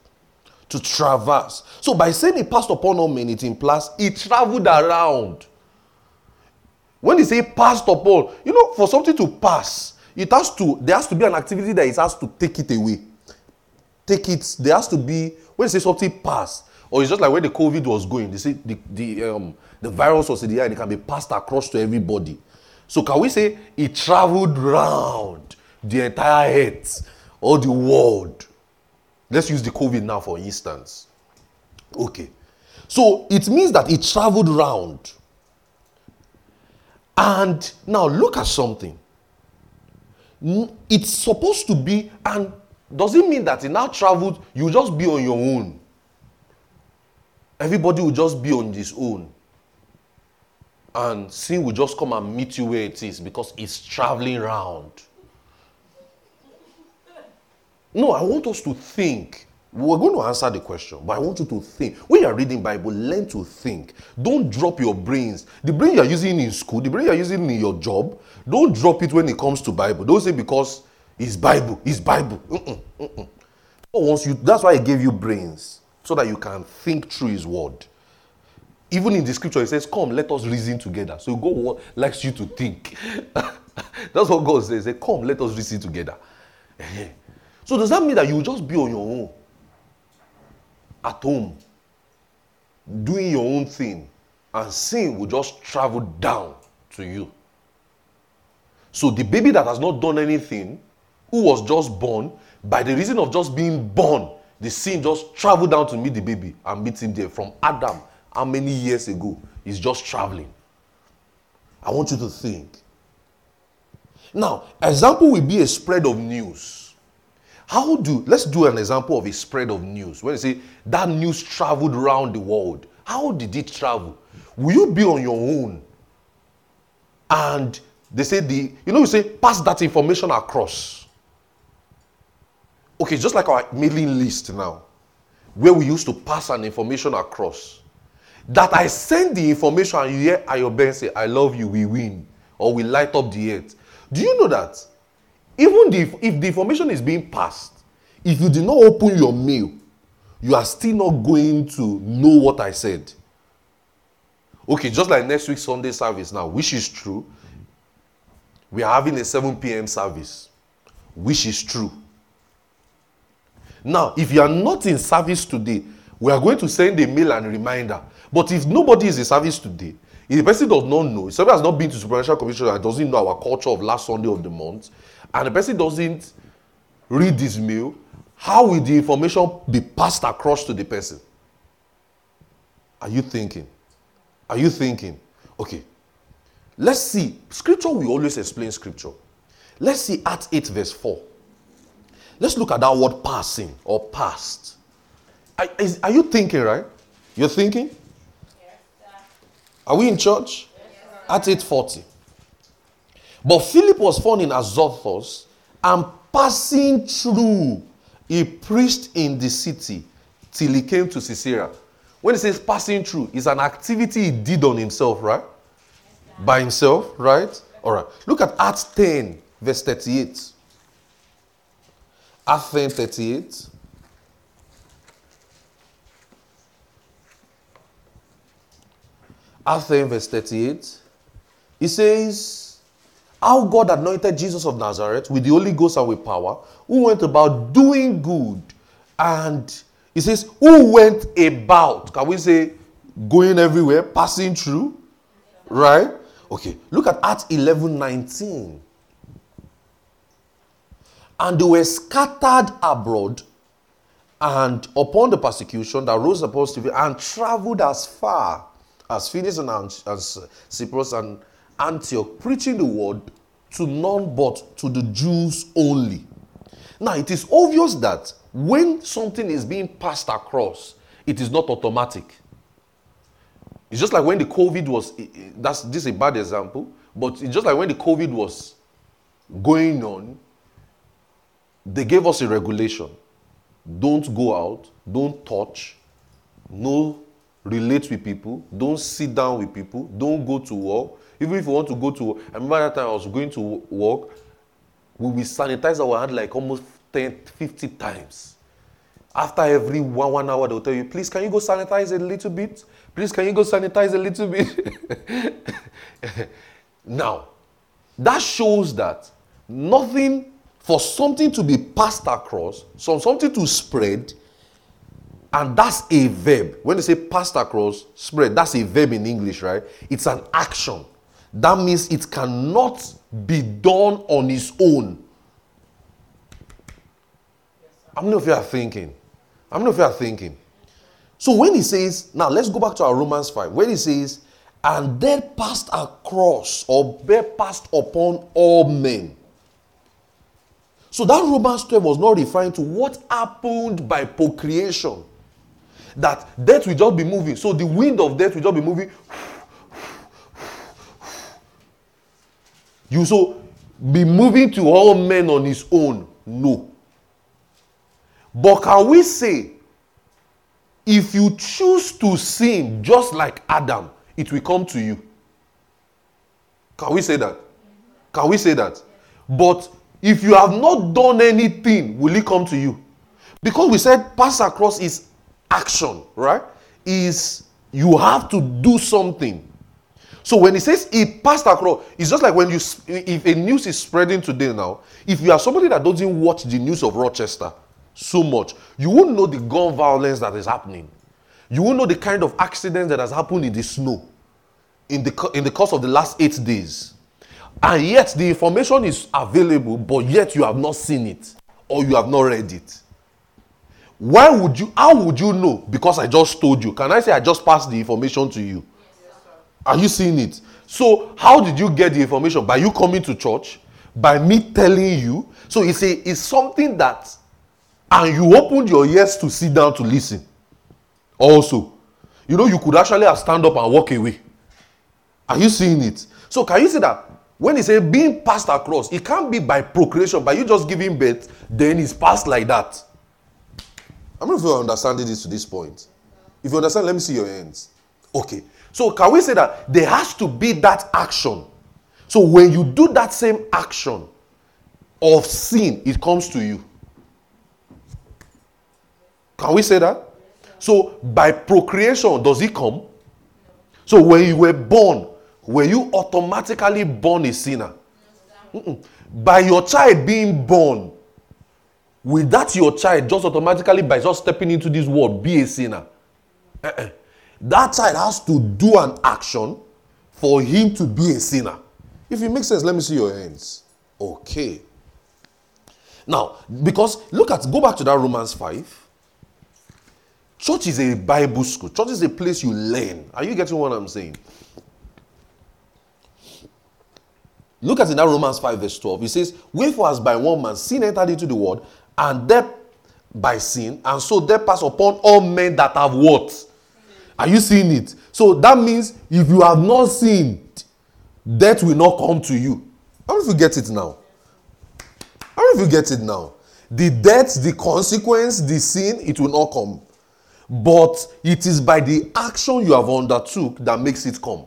to traverse. So, by saying it passed upon all men, it implies it traveled around. When they say passed upon, you know, for something to pass, it has to, there has to be an activity that it has to take it away take it there has to be when they say something passed or it's just like when the covid was going. They say the the um the virus was in the air and it can be passed across to everybody. So can we say it traveled round the entire earth or the world? Let's use the covid now for instance. Okay. So it means that it traveled round. And now look at something. It's supposed to be and does it mean that it now traveled you just be on your own everybody will just be on his own. And sin will just come and meet you where it is because it's traveling around no i want us to think. We're going to answer the question but i want you to think. When you're reading bible learn to think. Don't drop your brains. The brain you're using in school the brain you're using in your job don't drop it when it comes to bible. Don't say because it's bible it's bible. Mm-mm, mm-mm. God wants you that's why he gave you brains so that you can think through his word. Even in the scripture, it says, Come, let us reason together. So God likes you to think. That's what God says. Say, Come, let us reason together. so does that mean that you just be on your own? At home, doing your own thing, and sin will just travel down to you. So the baby that has not done anything, who was just born, by the reason of just being born, the sin just traveled down to meet the baby and meet him there. From Adam, how many years ago? He's just traveling. I want you to think. Now, example will be a spread of news. How do let's do an example of a spread of news. When you say that news traveled around the world, how did it travel? Will you be on your own? And they say the you know you say pass that information across okay, just like our mailing list now, where we used to pass an information across, that I send the information and you hear Ayoben say, I love you, we win, or we light up the earth. Do you know that? Even the, if the information is being passed, if you did not open your mail, you are still not going to know what I said. Okay, just like next week's Sunday service now, which is true. We are having a 7 p.m. service, which is true. Now, if you are not in service today, we are going to send a mail and reminder. But if nobody is in service today, if the person does not know, if somebody has not been to supernatural community and doesn't know our culture of last Sunday of the month, and the person doesn't read this mail, how will the information be passed across to the person? Are you thinking? Are you thinking? Okay. Let's see. Scripture, we always explain scripture. Let's see Acts 8, verse 4. Let's look at that word passing or past. Are, is, are you thinking, right? You're thinking? Are we in church? Acts 8:40. But Philip was found in Azotus and passing through, he preached in the city till he came to Caesarea. When he says passing through, it's an activity he did on himself, right? By himself, right? All right. Look at Acts 10, verse 38. Acts 10 38. Athens verse 38. He says, How God anointed Jesus of Nazareth with the Holy Ghost and with power, who went about doing good. And he says, Who went about, can we say, going everywhere, passing through? Right? Okay. Look at Acts 11 19 and they were scattered abroad and upon the persecution that rose upon Stephen and traveled as far as Phoenix and as Cyprus and Antioch, preaching the word to none but to the Jews only. Now, it is obvious that when something is being passed across, it is not automatic. It's just like when the COVID was, that's this is a bad example, but it's just like when the COVID was going on, they gave us a regulation don't go out, don't touch, no relate with people, don't sit down with people, don't go to work. Even if you want to go to work, I remember that time I was going to work, we will sanitize our hand like almost 10, 50 times. After every one, one hour, they'll tell you, please, can you go sanitize a little bit? Please, can you go sanitize a little bit? now, that shows that nothing for something to be passed across, so something to spread, and that's a verb. When they say passed across, spread, that's a verb in English, right? It's an action. That means it cannot be done on its own. How many of you are thinking? How many of you are thinking? So when he says, now let's go back to our Romans 5, when he says, and then passed across or bear passed upon all men. So that Romans 12 was not referring to what happened by procreation. That death will just be moving. So the wind of death will just be moving. You so be moving to all men on his own. No. But can we say, if you choose to sin just like Adam, it will come to you? Can we say that? Can we say that? But if you have not done anything, will it come to you? Because we said pass across is action, right, is you have to do something. So when he says he passed across, it's just like when you, if a news is spreading today now, if you are somebody that doesn't watch the news of Rochester so much, you won't know the gun violence that is happening. You won't know the kind of accident that has happened in the snow in the, in the course of the last eight days. And yet the information is available, but yet you have not seen it or you have not read it. Why would you, how would you know? Because I just told you. Can I say I just passed the information to you? Are you seeing it? So, how did you get the information? By you coming to church? By me telling you? So, it's, a, it's something that, and you opened your ears to sit down to listen. Also, you know, you could actually have stand up and walk away. Are you seeing it? So, can you see that when he say being passed across, it can't be by procreation, by you just giving birth, then it's passed like that. I don't if you're understanding this to this point. If you understand, let me see your hands. Okay. So can we say that there has to be that action? So when you do that same action of sin, it comes to you. Can we say that? So by procreation, does it come? So when you were born, were you automatically born a sinner? Mm-mm. By your child being born, will that your child just automatically, by just stepping into this world, be a sinner? Uh-uh. That child has to do an action for him to be a sinner. If it makes sense, let me see your hands. Okay. Now, because look at, go back to that Romans 5. Church is a Bible school. Church is a place you learn. Are you getting what I'm saying? Look at in that Romans 5, verse 12. It says, Wherefore, as by one man sin entered into the world, and death by sin, and so death passed upon all men that have what? Are you seeing it? So that means if you have not sinned, death will not come to you. How if you get it now? How if you get it now? The death, the consequence, the sin, it will not come. But it is by the action you have undertook that makes it come.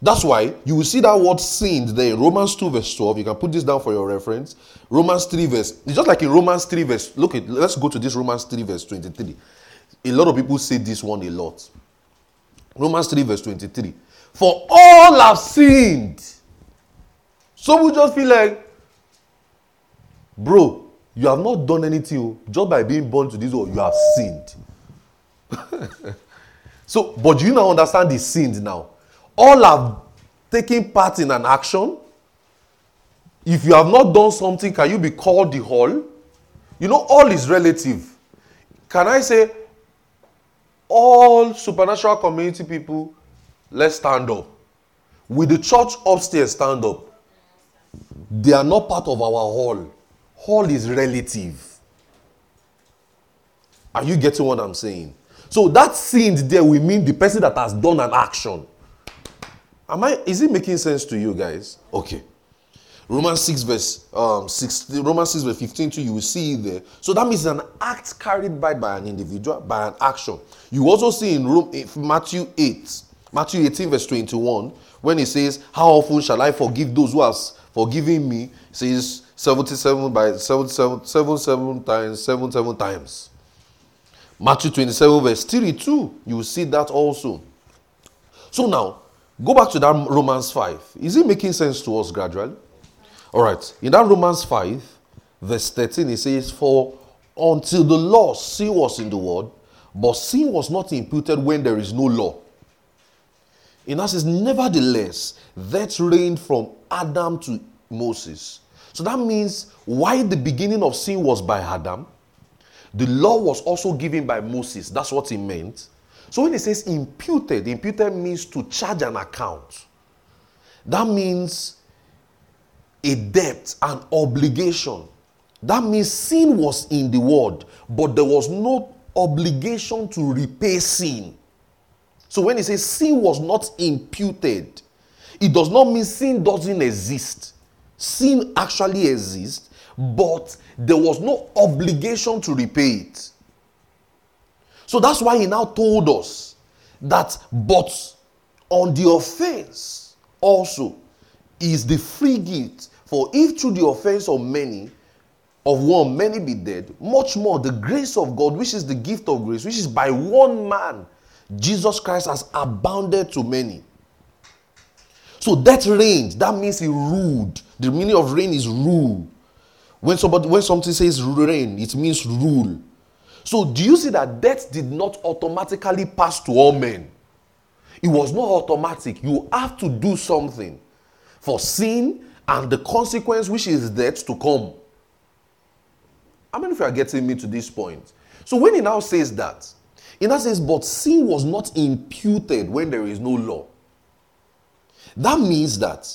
That's why you will see that word sinned there in Romans 2, verse 12. You can put this down for your reference. Romans 3, verse. It's just like in Romans 3, verse. Look at let's go to this Romans 3, verse 23. A lot of people say this one a lot. Romans 3, verse 23. For all have sinned. Some will just feel like, bro, you have not done anything. Oh. Just by being born to this world, you have sinned. so, but you now understand the sinned now? All have taken part in an action. If you have not done something, can you be called the whole? You know, all is relative. Can I say, all supernatural community people, let's stand up. With the church upstairs, stand up. They are not part of our hall. Hall is relative. Are you getting what I'm saying? So that sin there will mean the person that has done an action. Am I is it making sense to you guys? Okay. Romans 6 verse um 16, Romans 6 verse 15 to you will see there. So that means an act carried by, by an individual, by an action. You also see in Rome Matthew 8, Matthew 18, verse 21, when he says, How often shall I forgive those who have forgiven me? says 77 by 77, 77 times, 77 times. Matthew 27, verse 32, you will see that also. So now, Go back to that Romans 5. Is it making sense to us gradually? All right. In that Romans 5, verse 13, it says, For until the law, sin was in the world, but sin was not imputed when there is no law. In that says, nevertheless, that reigned from Adam to Moses. So that means why the beginning of sin was by Adam, the law was also given by Moses. That's what he meant. So when it says imputed, imputed means to charge an account. That means a debt, an obligation. That means sin was in the world, but there was no obligation to repay sin. So when it says sin was not imputed, it does not mean sin doesn't exist. Sin actually exists, but there was no obligation to repay it. So that's why he now told us that, but on the offense also is the free gift. For if through the offense of many, of one many be dead, much more the grace of God, which is the gift of grace, which is by one man, Jesus Christ has abounded to many. So that reigned, that means he ruled. The meaning of reign is rule. When somebody when something says reign, it means rule. So do you see that death did not automatically pass to all men? It was not automatic. You have to do something for sin and the consequence, which is death, to come. How many of you are getting me to this point? So when he now says that, he now says, but sin was not imputed when there is no law. That means that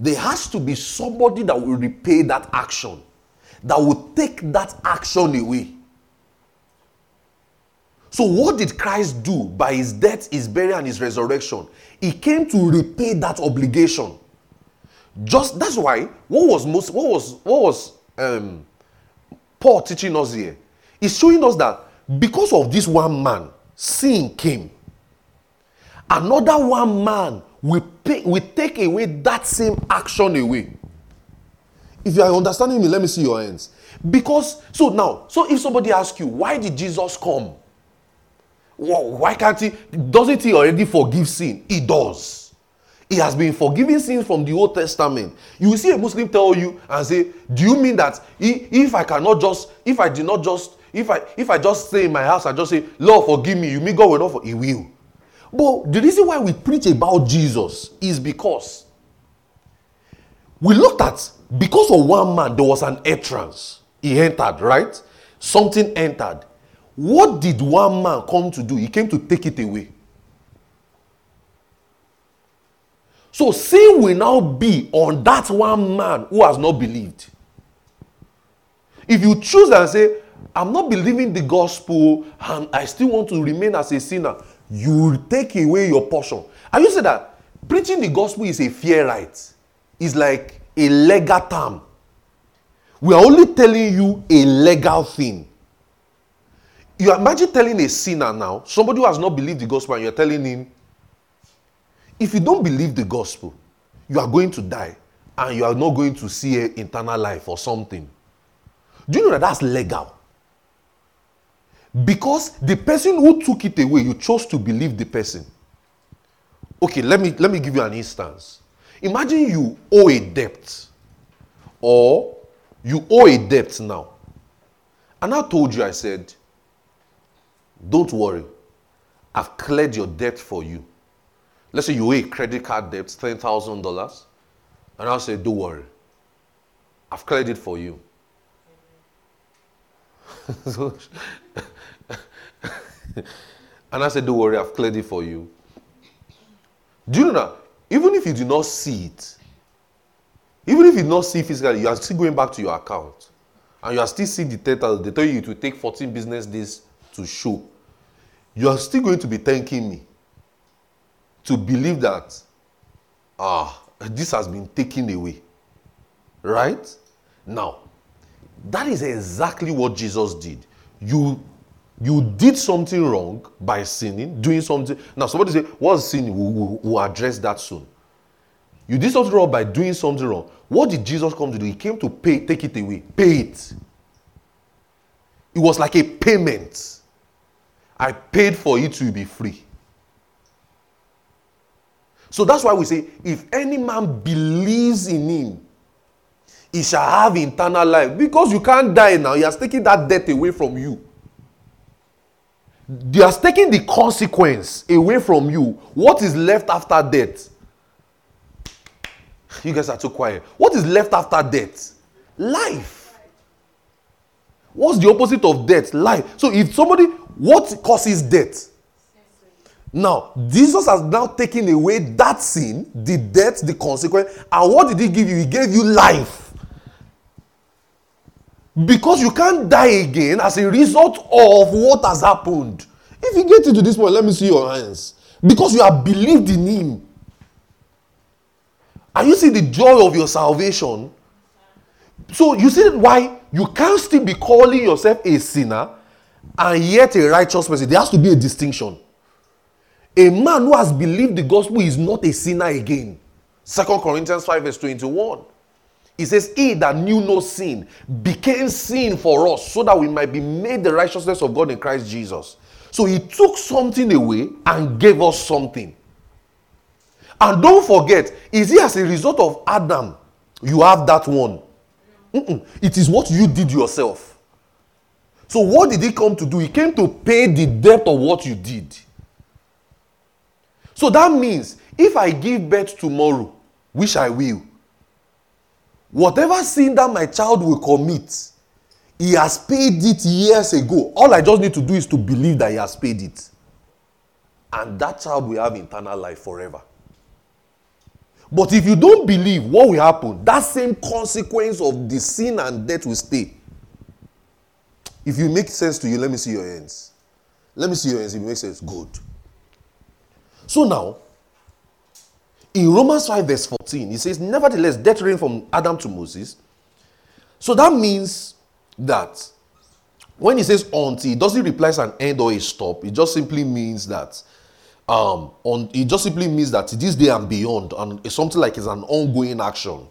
there has to be somebody that will repay that action, that will take that action away. So, what did Christ do by his death, his burial, and his resurrection? He came to repay that obligation. Just that's why what was most what was what was um, Paul teaching us here? He's showing us that because of this one man, sin came. Another one man we, pay, we take away that same action away. If you are understanding me, let me see your hands. Because, so now, so if somebody asks you, why did Jesus come? Well, why can't he? Doesn't he already forgive sin? He does. He has been forgiving sins from the Old Testament. You will see a Muslim tell you and say, Do you mean that if I cannot just, if I did not just, if I if I just stay in my house and just say, Lord, forgive me, you mean God will not forgive? He will. But the reason why we preach about Jesus is because we looked at because of one man, there was an entrance. He entered, right? Something entered. What did one man come to do? He came to take it away. So sin will now be on that one man who has not believed. If you choose and say, I'm not believing the gospel and I still want to remain as a sinner, you take away your portion. And you say that preaching the gospel is a fair right. It's like a legal term. We are only telling you a legal thing. You imagine telling a sinner now, somebody who has not believed the gospel, and you're telling him, if you don't believe the gospel, you are going to die and you are not going to see an eternal life or something. Do you know that that's legal? because the person who took it away you chose to believe the person okay let me let me give you an instance imagine you owe a debt or you owe a debt now and i told you i said don't worry i've cleared your debt for you let's say you owe a credit card debt $10000 and i'll say don't worry i've cleared it for you and I said, Don't worry, I've cleared it for you. Do you know that? Even if you do not see it, even if you do not see physically, you are still going back to your account. And you are still seeing the data. They tell you it will take 14 business days to show. You are still going to be thanking me to believe that, ah, this has been taken away. Right? Now, that is exactly what Jesus did. You you did something wrong by sinning, doing something. Now, somebody say, What's sin? We'll, we'll address that soon. You did something wrong by doing something wrong. What did Jesus come to do? He came to pay, take it away, pay it. It was like a payment. I paid for it to be free. So that's why we say, if any man believes in him, he shall have eternal life. Because you can't die now, he has taken that death away from you. They are taking the consequence away from you. What is left after death? You guys are too quiet. What is left after death? Life. What's the opposite of death? Life. So if somebody, what causes death? Now, Jesus has now taken away that sin, the death, the consequence. And what did he give you? He gave you life. Because you can't die again as a result of what has happened. If you get into this point, let me see your hands. Because you have believed in Him. And you see the joy of your salvation. So you see why you can't still be calling yourself a sinner and yet a righteous person. There has to be a distinction. A man who has believed the gospel is not a sinner again. Second Corinthians 5, verse 21. It says, He that knew no sin became sin for us so that we might be made the righteousness of God in Christ Jesus. So he took something away and gave us something. And don't forget, is it as a result of Adam you have that one? Mm-mm. It is what you did yourself. So, what did he come to do? He came to pay the debt of what you did. So, that means if I give birth tomorrow, which I will, whatever sin that my child will commit, he has paid it years ago. All I just need to do is to believe that he has paid it. And that child will have eternal life forever. But if you don't believe, what will happen? That same consequence of the sin and death will stay. If you make sense to you, let me see your hands. Let me see your hands. If it makes sense, good. So now, in Romans 5, verse 14, it says, Nevertheless, death reigned from Adam to Moses. So that means that when he says until, it doesn't reply as an end or a stop. It just simply means that um on it just simply means that this day and beyond, and it's something like it's an ongoing action.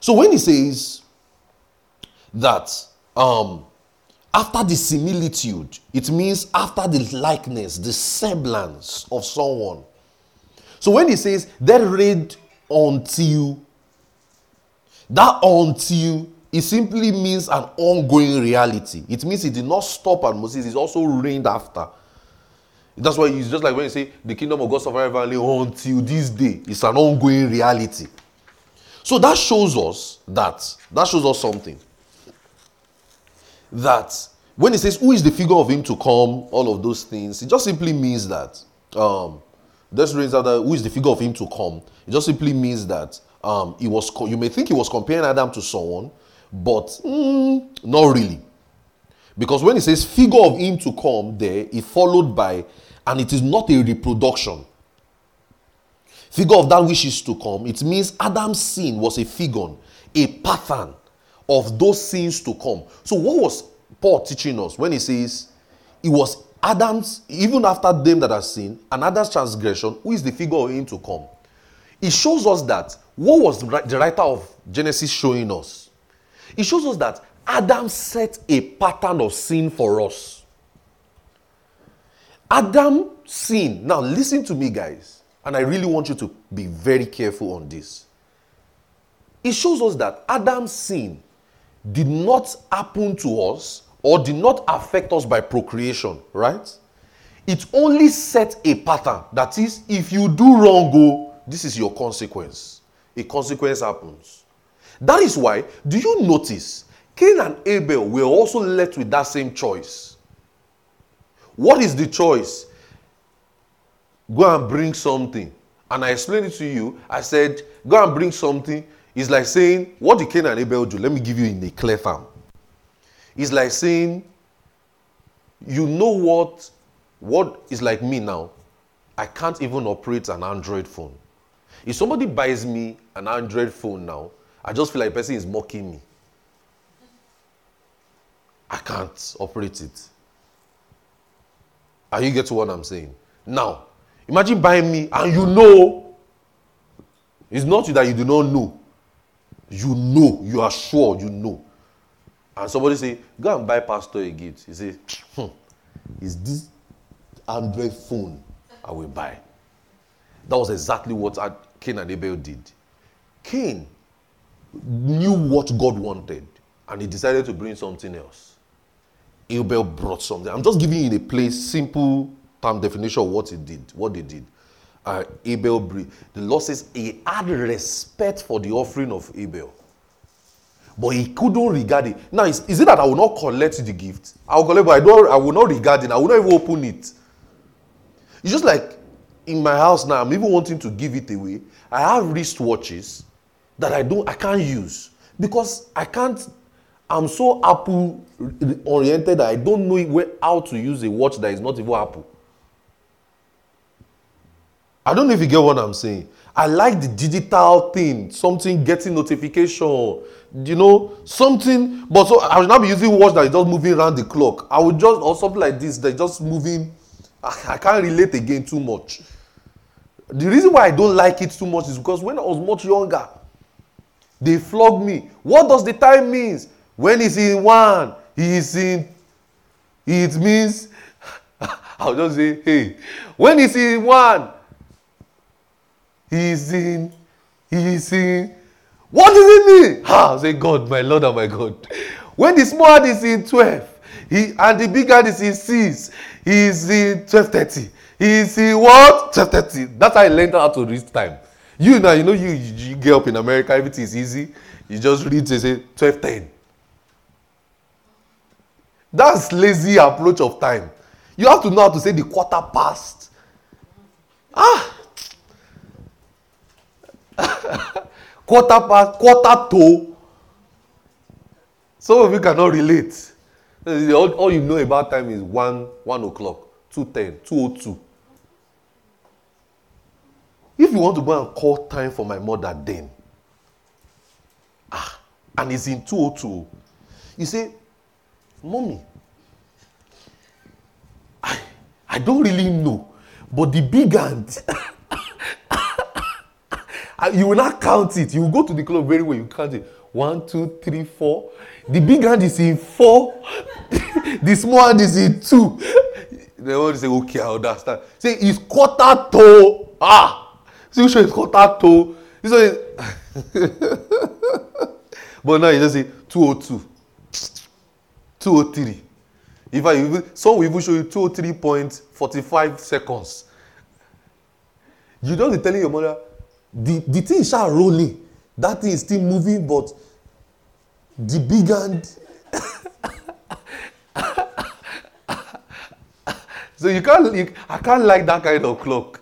So when he says that um after the similitude, it means after the likeness, the semblance of someone. So when he says that read until that until it simply means an ongoing reality. It means it did not stop at Moses, it also reigned after. That's why it's just like when you say the kingdom of God suffered violently until this day. It's an ongoing reality. So that shows us that that shows us something. That when it says who is the figure of him to come, all of those things, it just simply means that um this reads that who is the figure of him to come. It just simply means that um he was you may think he was comparing Adam to someone, but mm, not really. Because when it says figure of him to come there, it followed by, and it is not a reproduction. Figure of that which is to come. It means Adam's sin was a figure, a pattern of those sins to come. So, what was Paul teaching us when he says it was Adam's, even after them that have sinned, and Adam's transgression, who is the figure of him to come? It shows us that what was the writer of Genesis showing us? It shows us that Adam set a pattern of sin for us. Adam sinned. Now, listen to me, guys, and I really want you to be very careful on this. It shows us that Adam's sin did not happen to us or did not affect us by procreation, right? It only set a pattern. That is, if you do wrong, go, this is your consequence. A consequence happens. That is why, do you notice Cain and Abel were also left with that same choice. What is the choice? Go and bring something. And I explained it to you. I said, Go and bring something. It's like saying, What did Cain and Abel do? Let me give you in a clear form. It's like saying, You know what? What is like me now? I can't even operate an Android phone. If somebody buys me an Android phone now, I just feel like person is mocking me. I can't operate it. Are you get what I'm saying? Now, imagine buying me and you know it's not that you do not know. You know, you are sure you know. And somebody say, go and buy pastor a gift. He say, hmm, is this Android phone I will buy? That was exactly what Cain and Abel did. Cain knew what God wanted and he decided to bring something else. Abel brought something. I'm just giving you a place, simple term definition of what he did, what they did. Uh, Abel, the Lord says he had respect for the offering of Abel. But he couldn't regard it. Now, is, is it that I will not collect the gift? I will collect, but I, don't, I will not regard it. I will not even open it. It's just like in my house now, I'm even wanting to give it away. I have wristwatches that I don't, I can't use because I can't I'm so Apple oriented that I don't know how to use a watch that is not even Apple. I don't know if you get what I'm saying. I like the digital thing, something getting notification, you know, something. But so I will not be using watch that is just moving around the clock. I would just or something like this that just moving. I, I can't relate again too much. The reason why I don't like it too much is because when I was much younger, They flog me. What does the time means? When he's in one, he is in. It means, I'll just say, hey, when he's in one, he's in, he's in. What does it mean? Ah, say, God, my Lord and my God. When the small hand is in 12, he, and the big hand is in 6, he's in 12.30. He's in what? 12.30. That's how I learned how to read time. You now, you know, you, you, you get up in America, everything is easy. You just read, they say 12.10. That's lazy approach of time. You have to know how to say the quarter past. Ah! quarter past, quarter to. Some of you cannot relate. All, all you know about time is 1, 1 o'clock, 2.10, 2.02. If you want to go and call time for my mother then, ah, and it's in 202, you say, Mommy, I, I don't really know, but the big hand, you will not count it. You will go to the club very well, you count it. One, two, three, four. The big hand is in four, the small hand is in two. Want to say, okay, I understand. Say, it's quarter to. Ah! Still sure it's quarter to. This one is. but now you just say 202, 203. If I even, some will even show you 203.45 seconds. You don't be telling your mother, the, the thing is rolling. That thing is still moving, but the big hand. so you can't, you, I can't like that kind of clock.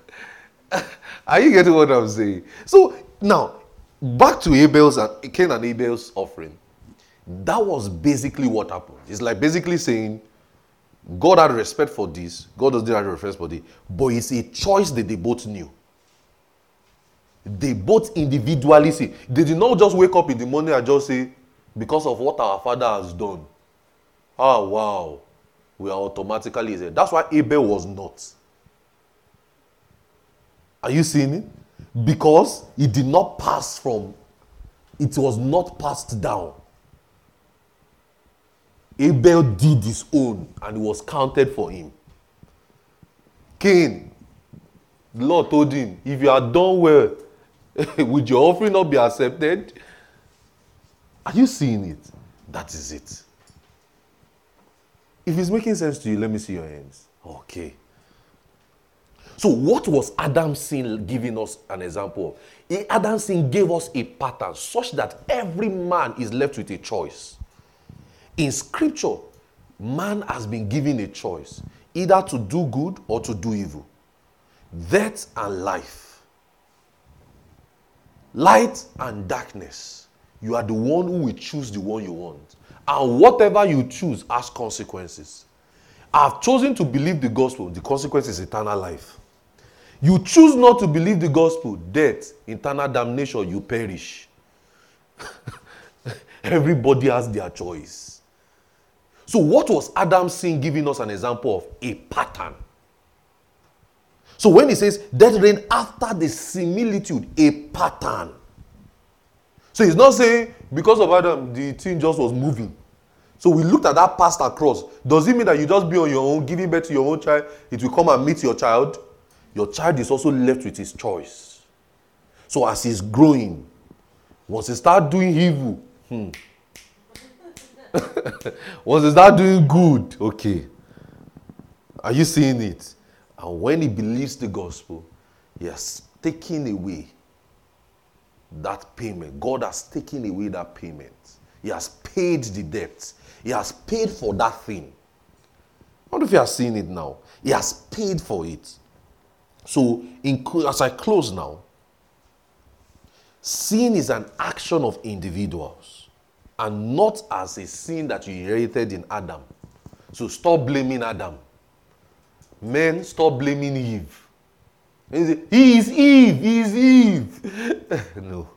Are you getting what I'm saying? So now, back to Abel's and Cain and Abel's offering. That was basically what happened. It's like basically saying, God had respect for this, God doesn't have respect for this, but it's a choice that they both knew. They both individually see. They did not just wake up in the morning and just say, because of what our father has done. Oh wow. We are automatically there. That's why Abel was not. Are you seeing it? Because it did not pass from, it was not passed down. Abel did his own and it was counted for him. Cain, the Lord told him, if you are done well, would your offering not be accepted? Are you seeing it? That is it. If it's making sense to you, let me see your hands. Okay. So, what was Adam's sin giving us an example of? Adam's sin gave us a pattern such that every man is left with a choice. In scripture, man has been given a choice either to do good or to do evil, death and life, light and darkness. You are the one who will choose the one you want. And whatever you choose has consequences. I've chosen to believe the gospel, the consequence is eternal life. You choose not to believe the gospel, death, eternal damnation, you perish. Everybody has their choice. So, what was Adam's sin giving us an example of? A pattern. So, when he says death reigned after the similitude, a pattern. So, he's not saying because of Adam, the thing just was moving. So, we looked at that past across. Does it mean that you just be on your own, giving birth to your own child, it will come and meet your child? your child is also left with his choice. So as he's growing, once he start doing evil, hmm. once he start doing good, okay. Are you seeing it? And when he believes the gospel, he has taken away that payment. God has taken away that payment. He has paid the debt. He has paid for that thing. I wonder if you are seeing it now. He has paid for it. So, in, as I close now, sin is an action of individuals and not as a sin that you inherited in Adam. So, stop blaming Adam. Men, stop blaming Eve. He is Eve, he is Eve. no.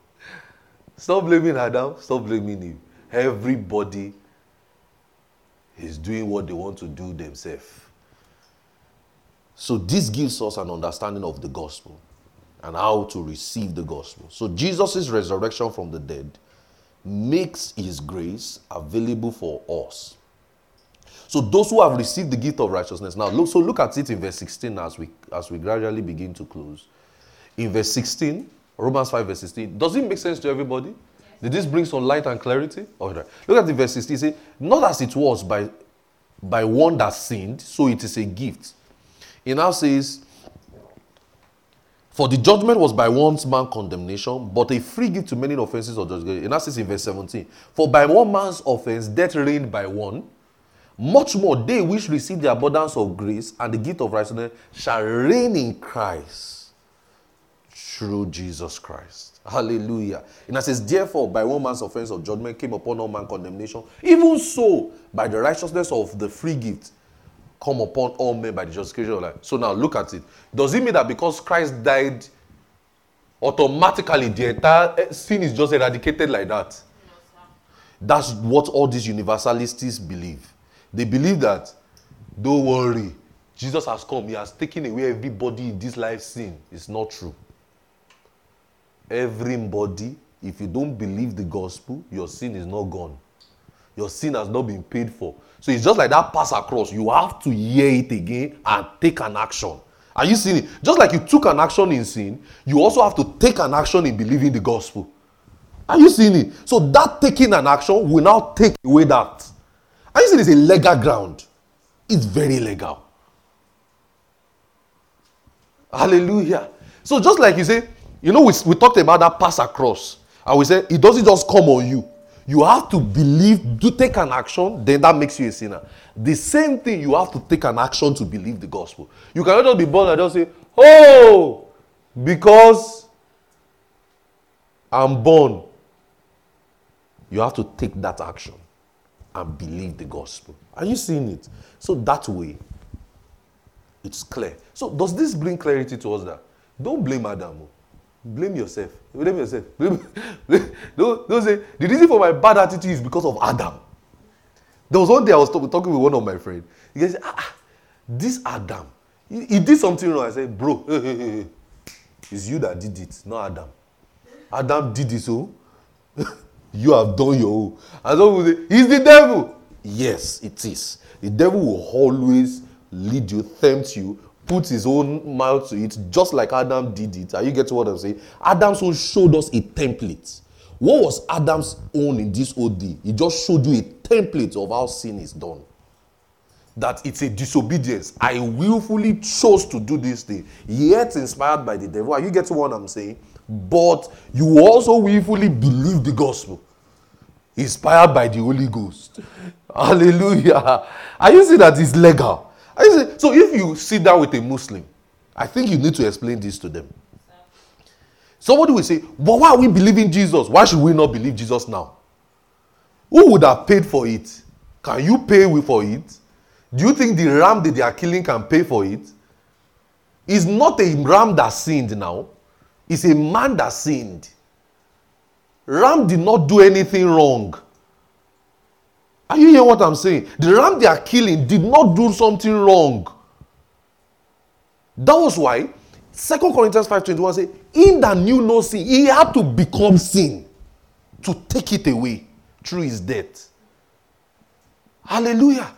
Stop blaming Adam, stop blaming Eve. Everybody is doing what they want to do themselves. So, this gives us an understanding of the gospel and how to receive the gospel. So, Jesus' resurrection from the dead makes his grace available for us. So those who have received the gift of righteousness. Now, look, so look at it in verse 16 as we as we gradually begin to close. In verse 16, Romans 5, verse 16, does it make sense to everybody? Did this bring some light and clarity? All right. Look at the verse 16. Say, not as it was by by one that sinned, so it is a gift. It now says, For the judgment was by one man's condemnation, but a free gift to many offenses of judgment. And that says in verse 17, For by one man's offense, death reigned by one. Much more, they which receive the abundance of grace and the gift of righteousness shall reign in Christ through Jesus Christ. Hallelujah. And it says, Therefore, by one man's offense of judgment came upon all man condemnation. Even so, by the righteousness of the free gift, come upon all men by the justification of life. So now look at it. Does it mean that because Christ died, automatically the entire eh, sin is just eradicated like that? That's what all these universalists believe. They believe that, don't worry, Jesus has come, He has taken away everybody in this life sin. It's not true. Everybody, if you don't believe the gospel, your sin is not gone. Your sin has not been paid for. So it's just like that pass across. You have to hear it again and take an action. Are you seeing it? Just like you took an action in sin, you also have to take an action in believing the gospel. Are you seeing it? So that taking an action will now take away that. Are you seeing it's a legal ground? It's very legal. Hallelujah. So just like you say, you know, we, we talked about that pass across. And we said it doesn't just come on you. You have to believe, to take an action, then that makes you a sinner. The same thing, you have to take an action to believe the gospel. You cannot just be born and just say, Oh, because I'm born. You have to take that action and believe the gospel. Are you seeing it? So that way, it's clear. So, does this bring clarity to us that don't blame Adam? oh. Blame yourself. Blame yourself. Blame, don't, don't say, the reason for my bad attitude is because of Adam. There was one day I was talk- talking with one of my friends. He said, ah, ah, this Adam, he, he did something wrong. I said, bro, it's you that did it, not Adam. Adam did it, so you have done your own. And some people say, he's the devil. Yes, it is. The devil will always lead you, tempt you, put his own mouth to it, just like Adam did it. Are you getting what I'm saying? Adam's own showed us a template. What was Adam's own in this OD? He just showed you a template of how sin is done. That it's a disobedience. I willfully chose to do this thing, yet inspired by the devil. Are you getting what I'm saying? But you also willfully believe the gospel, inspired by the Holy Ghost. Hallelujah. Are you seeing that it's legal? So if you sit down with a Muslim, I think you need to explain this to them. Somebody will say, But why are we believing Jesus? Why should we not believe Jesus now? Who would have paid for it? Can you pay for it? Do you think the ram that they are killing can pay for it? It's not a ram that sinned now, it's a man that sinned. Ram did not do anything wrong. Are you hearing what I'm saying? The ram they are killing did not do something wrong. That was why 2 Corinthians 5:21 say, In that knew no sin, he had to become sin to take it away through his death. Hallelujah.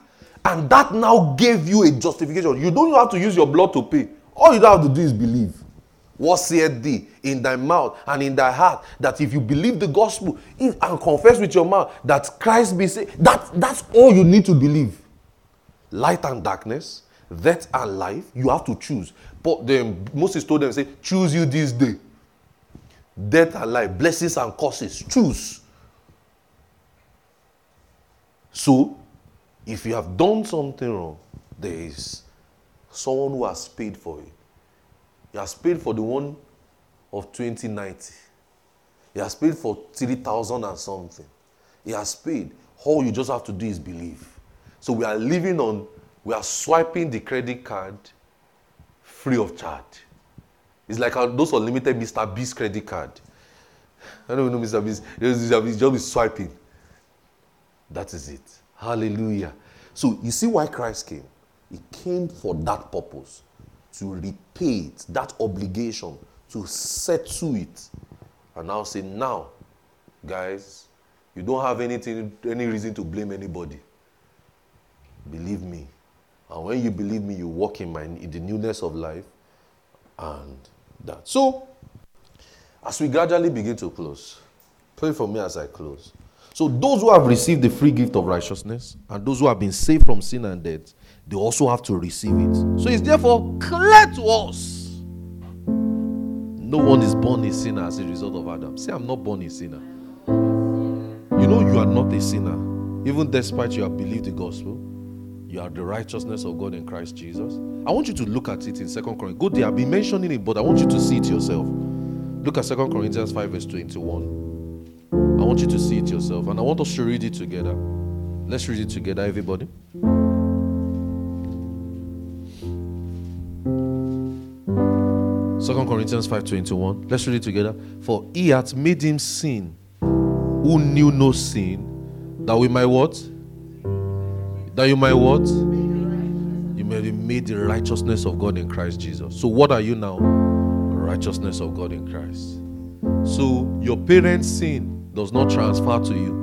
And that now gave you a justification. You don't have to use your blood to pay. All you have to do is believe. What said thee in thy mouth and in thy heart that if you believe the gospel and confess with your mouth that Christ be saved, that, that's all you need to believe. Light and darkness, death and life, you have to choose. But then Moses told them, say, choose you this day. Death and life, blessings and curses, choose. So, if you have done something wrong, there is someone who has paid for it. He has paid for the one of 2090. He has paid for 3,000 and something. He has paid. All you just have to do is believe. So we are living on, we are swiping the credit card free of charge. It's like those unlimited Mr. Beast credit card. I don't even know Mr. Beast. Mr. Beast just be swiping. That is it. Hallelujah. So you see why Christ came? He came for that purpose to repay it, that obligation, to settle it. And now say, now, guys, You don't have anything, any reason to blame anybody. Believe me. And when you believe me, you walk in, my, in the newness of life and that. So, as we gradually begin to close, pray for me as I close. So, those who have received the free gift of righteousness and those who have been saved from sin and death, they also have to receive it. So, it's therefore clear to us. No one is born a sinner as a result of Adam. Say, I'm not born a sinner. You know, you are not a sinner. Even despite you have believed the gospel, you are the righteousness of God in Christ Jesus. I want you to look at it in Second Corinthians. Good day, I've been mentioning it, but I want you to see it yourself. Look at Second Corinthians 5, verse 21. I want you to see it yourself. And I want us to read it together. Let's read it together, everybody. Second Corinthians 5:21. Let's read it together. For he hath made him sin who knew no sin, that we might what? That you might what? You may be made the righteousness of God in Christ Jesus. So what are you now? righteousness of God in Christ. So your parents' sin does not transfer to you.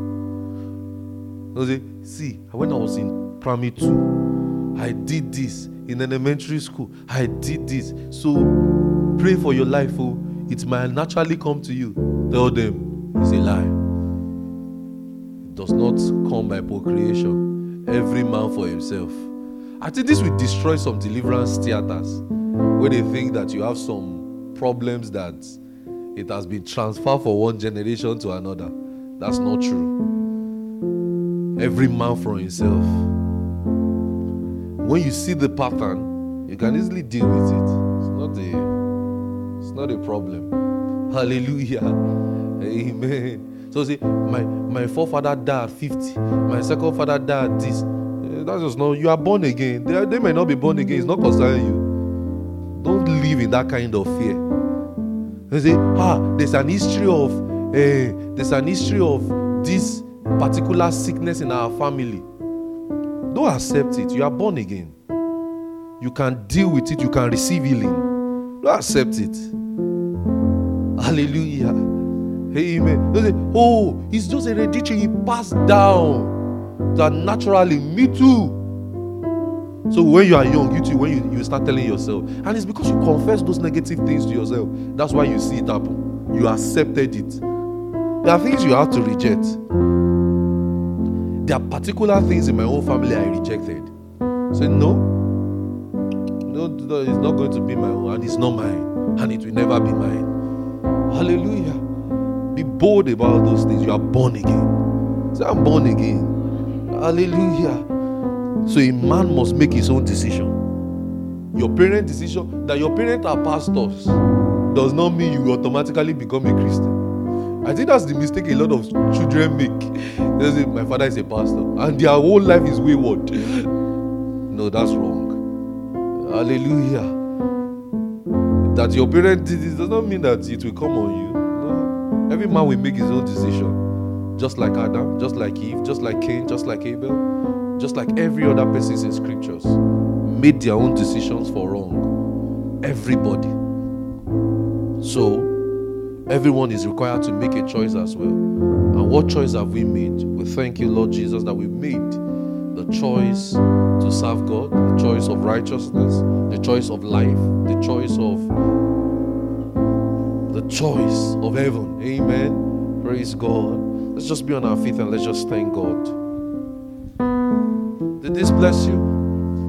You see, when I was in primary two, I did this in elementary school. I did this. So pray for your life. Oh, it might naturally come to you. Tell them it's a lie. It does not come by procreation. Every man for himself. I think this will destroy some deliverance theaters where they think that you have some problems that it has been transferred from one generation to another. That's not true. Every man for himself. When you see the pattern, you can easily deal with it. It's not a not a problem. Hallelujah. Amen. So see, my my forefather died 50, my second father died this. Eh, that's just not you are born again. They, they may not be born again, it's not concerning you. Don't live in that kind of fear. You say, ah, there's an history of, uh, there's an history of this particular sickness in our family. Don't accept it. You are born again. You can deal with it. You can receive healing. Don't accept it. Hallelujah. Amen. Oh, it's just a hereditary. He passed down. That naturally, me too. So when you are young, you too, when you, you start telling yourself, and it's because you confess those negative things to yourself. That's why you see it happen. You accepted it. There are things you have to reject. There are particular things in my own family I rejected. Say no, no, it's not going to be my own, and it's not mine, and it will never be mine. Hallelujah. Be bold about those things. You are born again. Say, I'm born again. Hallelujah. So a man must make his own decision. Your parent decision that your parents are pastors does not mean you automatically become a Christian. I think that's the mistake a lot of children make. They say, My father is a pastor, and their whole life is wayward. No, that's wrong. Hallelujah. That your parent did this does not mean that it will come on you. No. Every man will make his own decision. Just like Adam, just like Eve, just like Cain, just like Abel just like every other person in scriptures, made their own decisions for wrong. Everybody. So, everyone is required to make a choice as well. And what choice have we made? We thank you, Lord Jesus, that we made choice to serve God, the choice of righteousness, the choice of life, the choice of the choice of heaven. Amen. Praise God. Let's just be on our feet and let's just thank God. Did this bless you?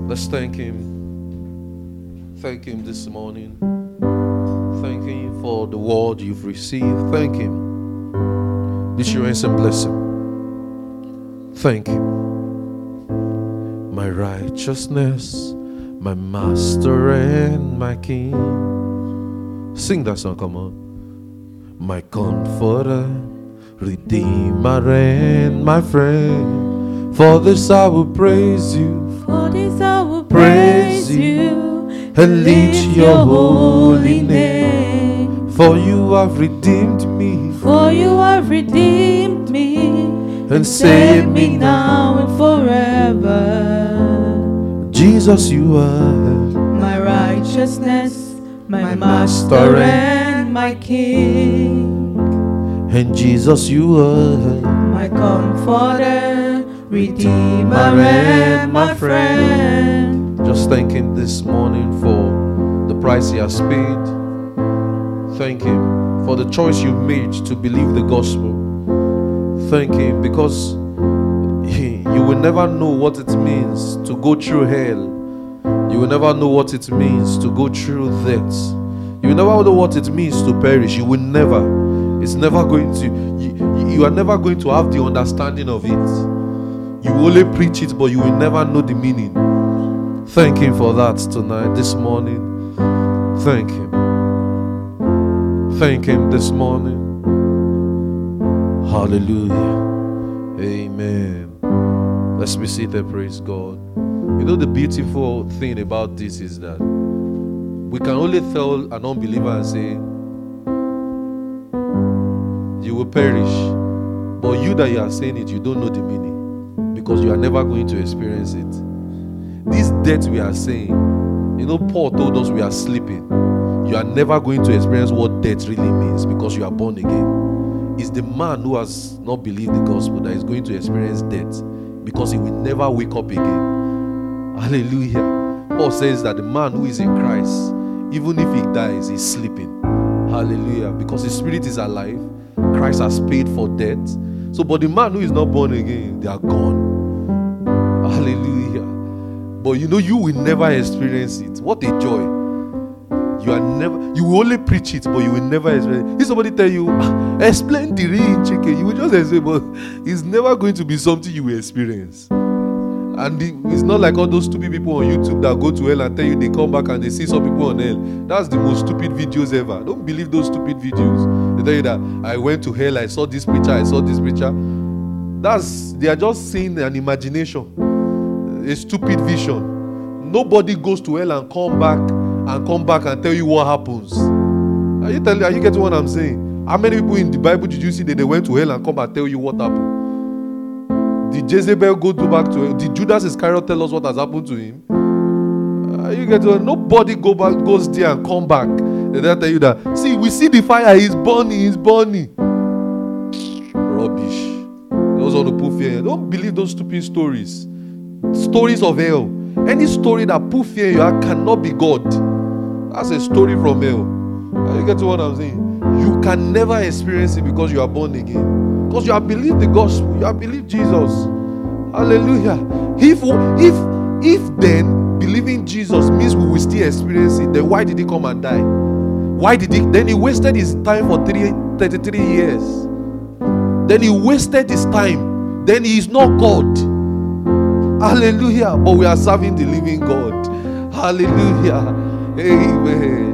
Let's thank Him. Thank Him this morning. Thank Him for the word you've received. Thank Him. This your answer blessing. Thank Him. My righteousness, my master and my king. Sing that song, come on. My comforter, redeemer and my friend. For this I will praise you. For this I will praise you and lift your holy name. For you have redeemed me. For you have redeemed me and save me now and forever. Jesus, you are my righteousness, my master and my king. And Jesus, you are my comforter, redeemer, and my friend. Just thank Him this morning for the price He has paid. Thank Him for the choice you made to believe the gospel. Thank Him because you will never know what it means to go through hell. You will never know what it means to go through death. You will never know what it means to perish. You will never. It's never going to, you, you are never going to have the understanding of it. You only preach it, but you will never know the meaning. Thank Him for that tonight, this morning. Thank Him. Thank Him this morning. Hallelujah. Amen. Let's be seated, praise God. You know, the beautiful thing about this is that we can only tell an unbeliever and say, You will perish. But you that you are saying it, you don't know the meaning because you are never going to experience it. This death we are saying, you know, Paul told us we are sleeping. You are never going to experience what death really means because you are born again. It's the man who has not believed the gospel that is going to experience death because he will never wake up again. Hallelujah. Paul says that the man who is in Christ, even if he dies, is sleeping. Hallelujah. Because his spirit is alive. Christ has paid for death. So, but the man who is not born again, they are gone. Hallelujah. But you know, you will never experience it. What a joy. You are never, you will only preach it, but you will never experience it. If somebody tell you, "Ah, explain the real chicken, you will just say, but it's never going to be something you will experience. And the, it's not like all those stupid people on YouTube that go to hell and tell you they come back and they see some people on hell. That's the most stupid videos ever. Don't believe those stupid videos. They tell you that I went to hell, I saw this preacher, I saw this preacher. That's they are just seeing an imagination, a stupid vision. Nobody goes to hell and come back and come back and tell you what happens. Are you telling? Are you getting what I'm saying? How many people in the Bible did you see that they went to hell and come and tell you what happened? Did Jezebel go to back to hell? Did Judas Iscariot tell us what has happened to him? Are you getting? what- Nobody go back, goes there and come back. They tell you that. See, we see the fire. He's burning. He's burning. Rubbish. Those on the put fear. Don't believe those stupid stories. Stories of hell. Any story that put fear in heart cannot be God. That's a story from hell. Are oh. you getting what I'm saying? You can never experience it because you are born again. Because you have believed the gospel. You have believed Jesus. Hallelujah. If if if then believing Jesus means we will still experience it, then why did he come and die? Why did he then he wasted his time for three, 33 years? Then he wasted his time. Then he is not God. Hallelujah. But we are serving the living God. Hallelujah. Amen.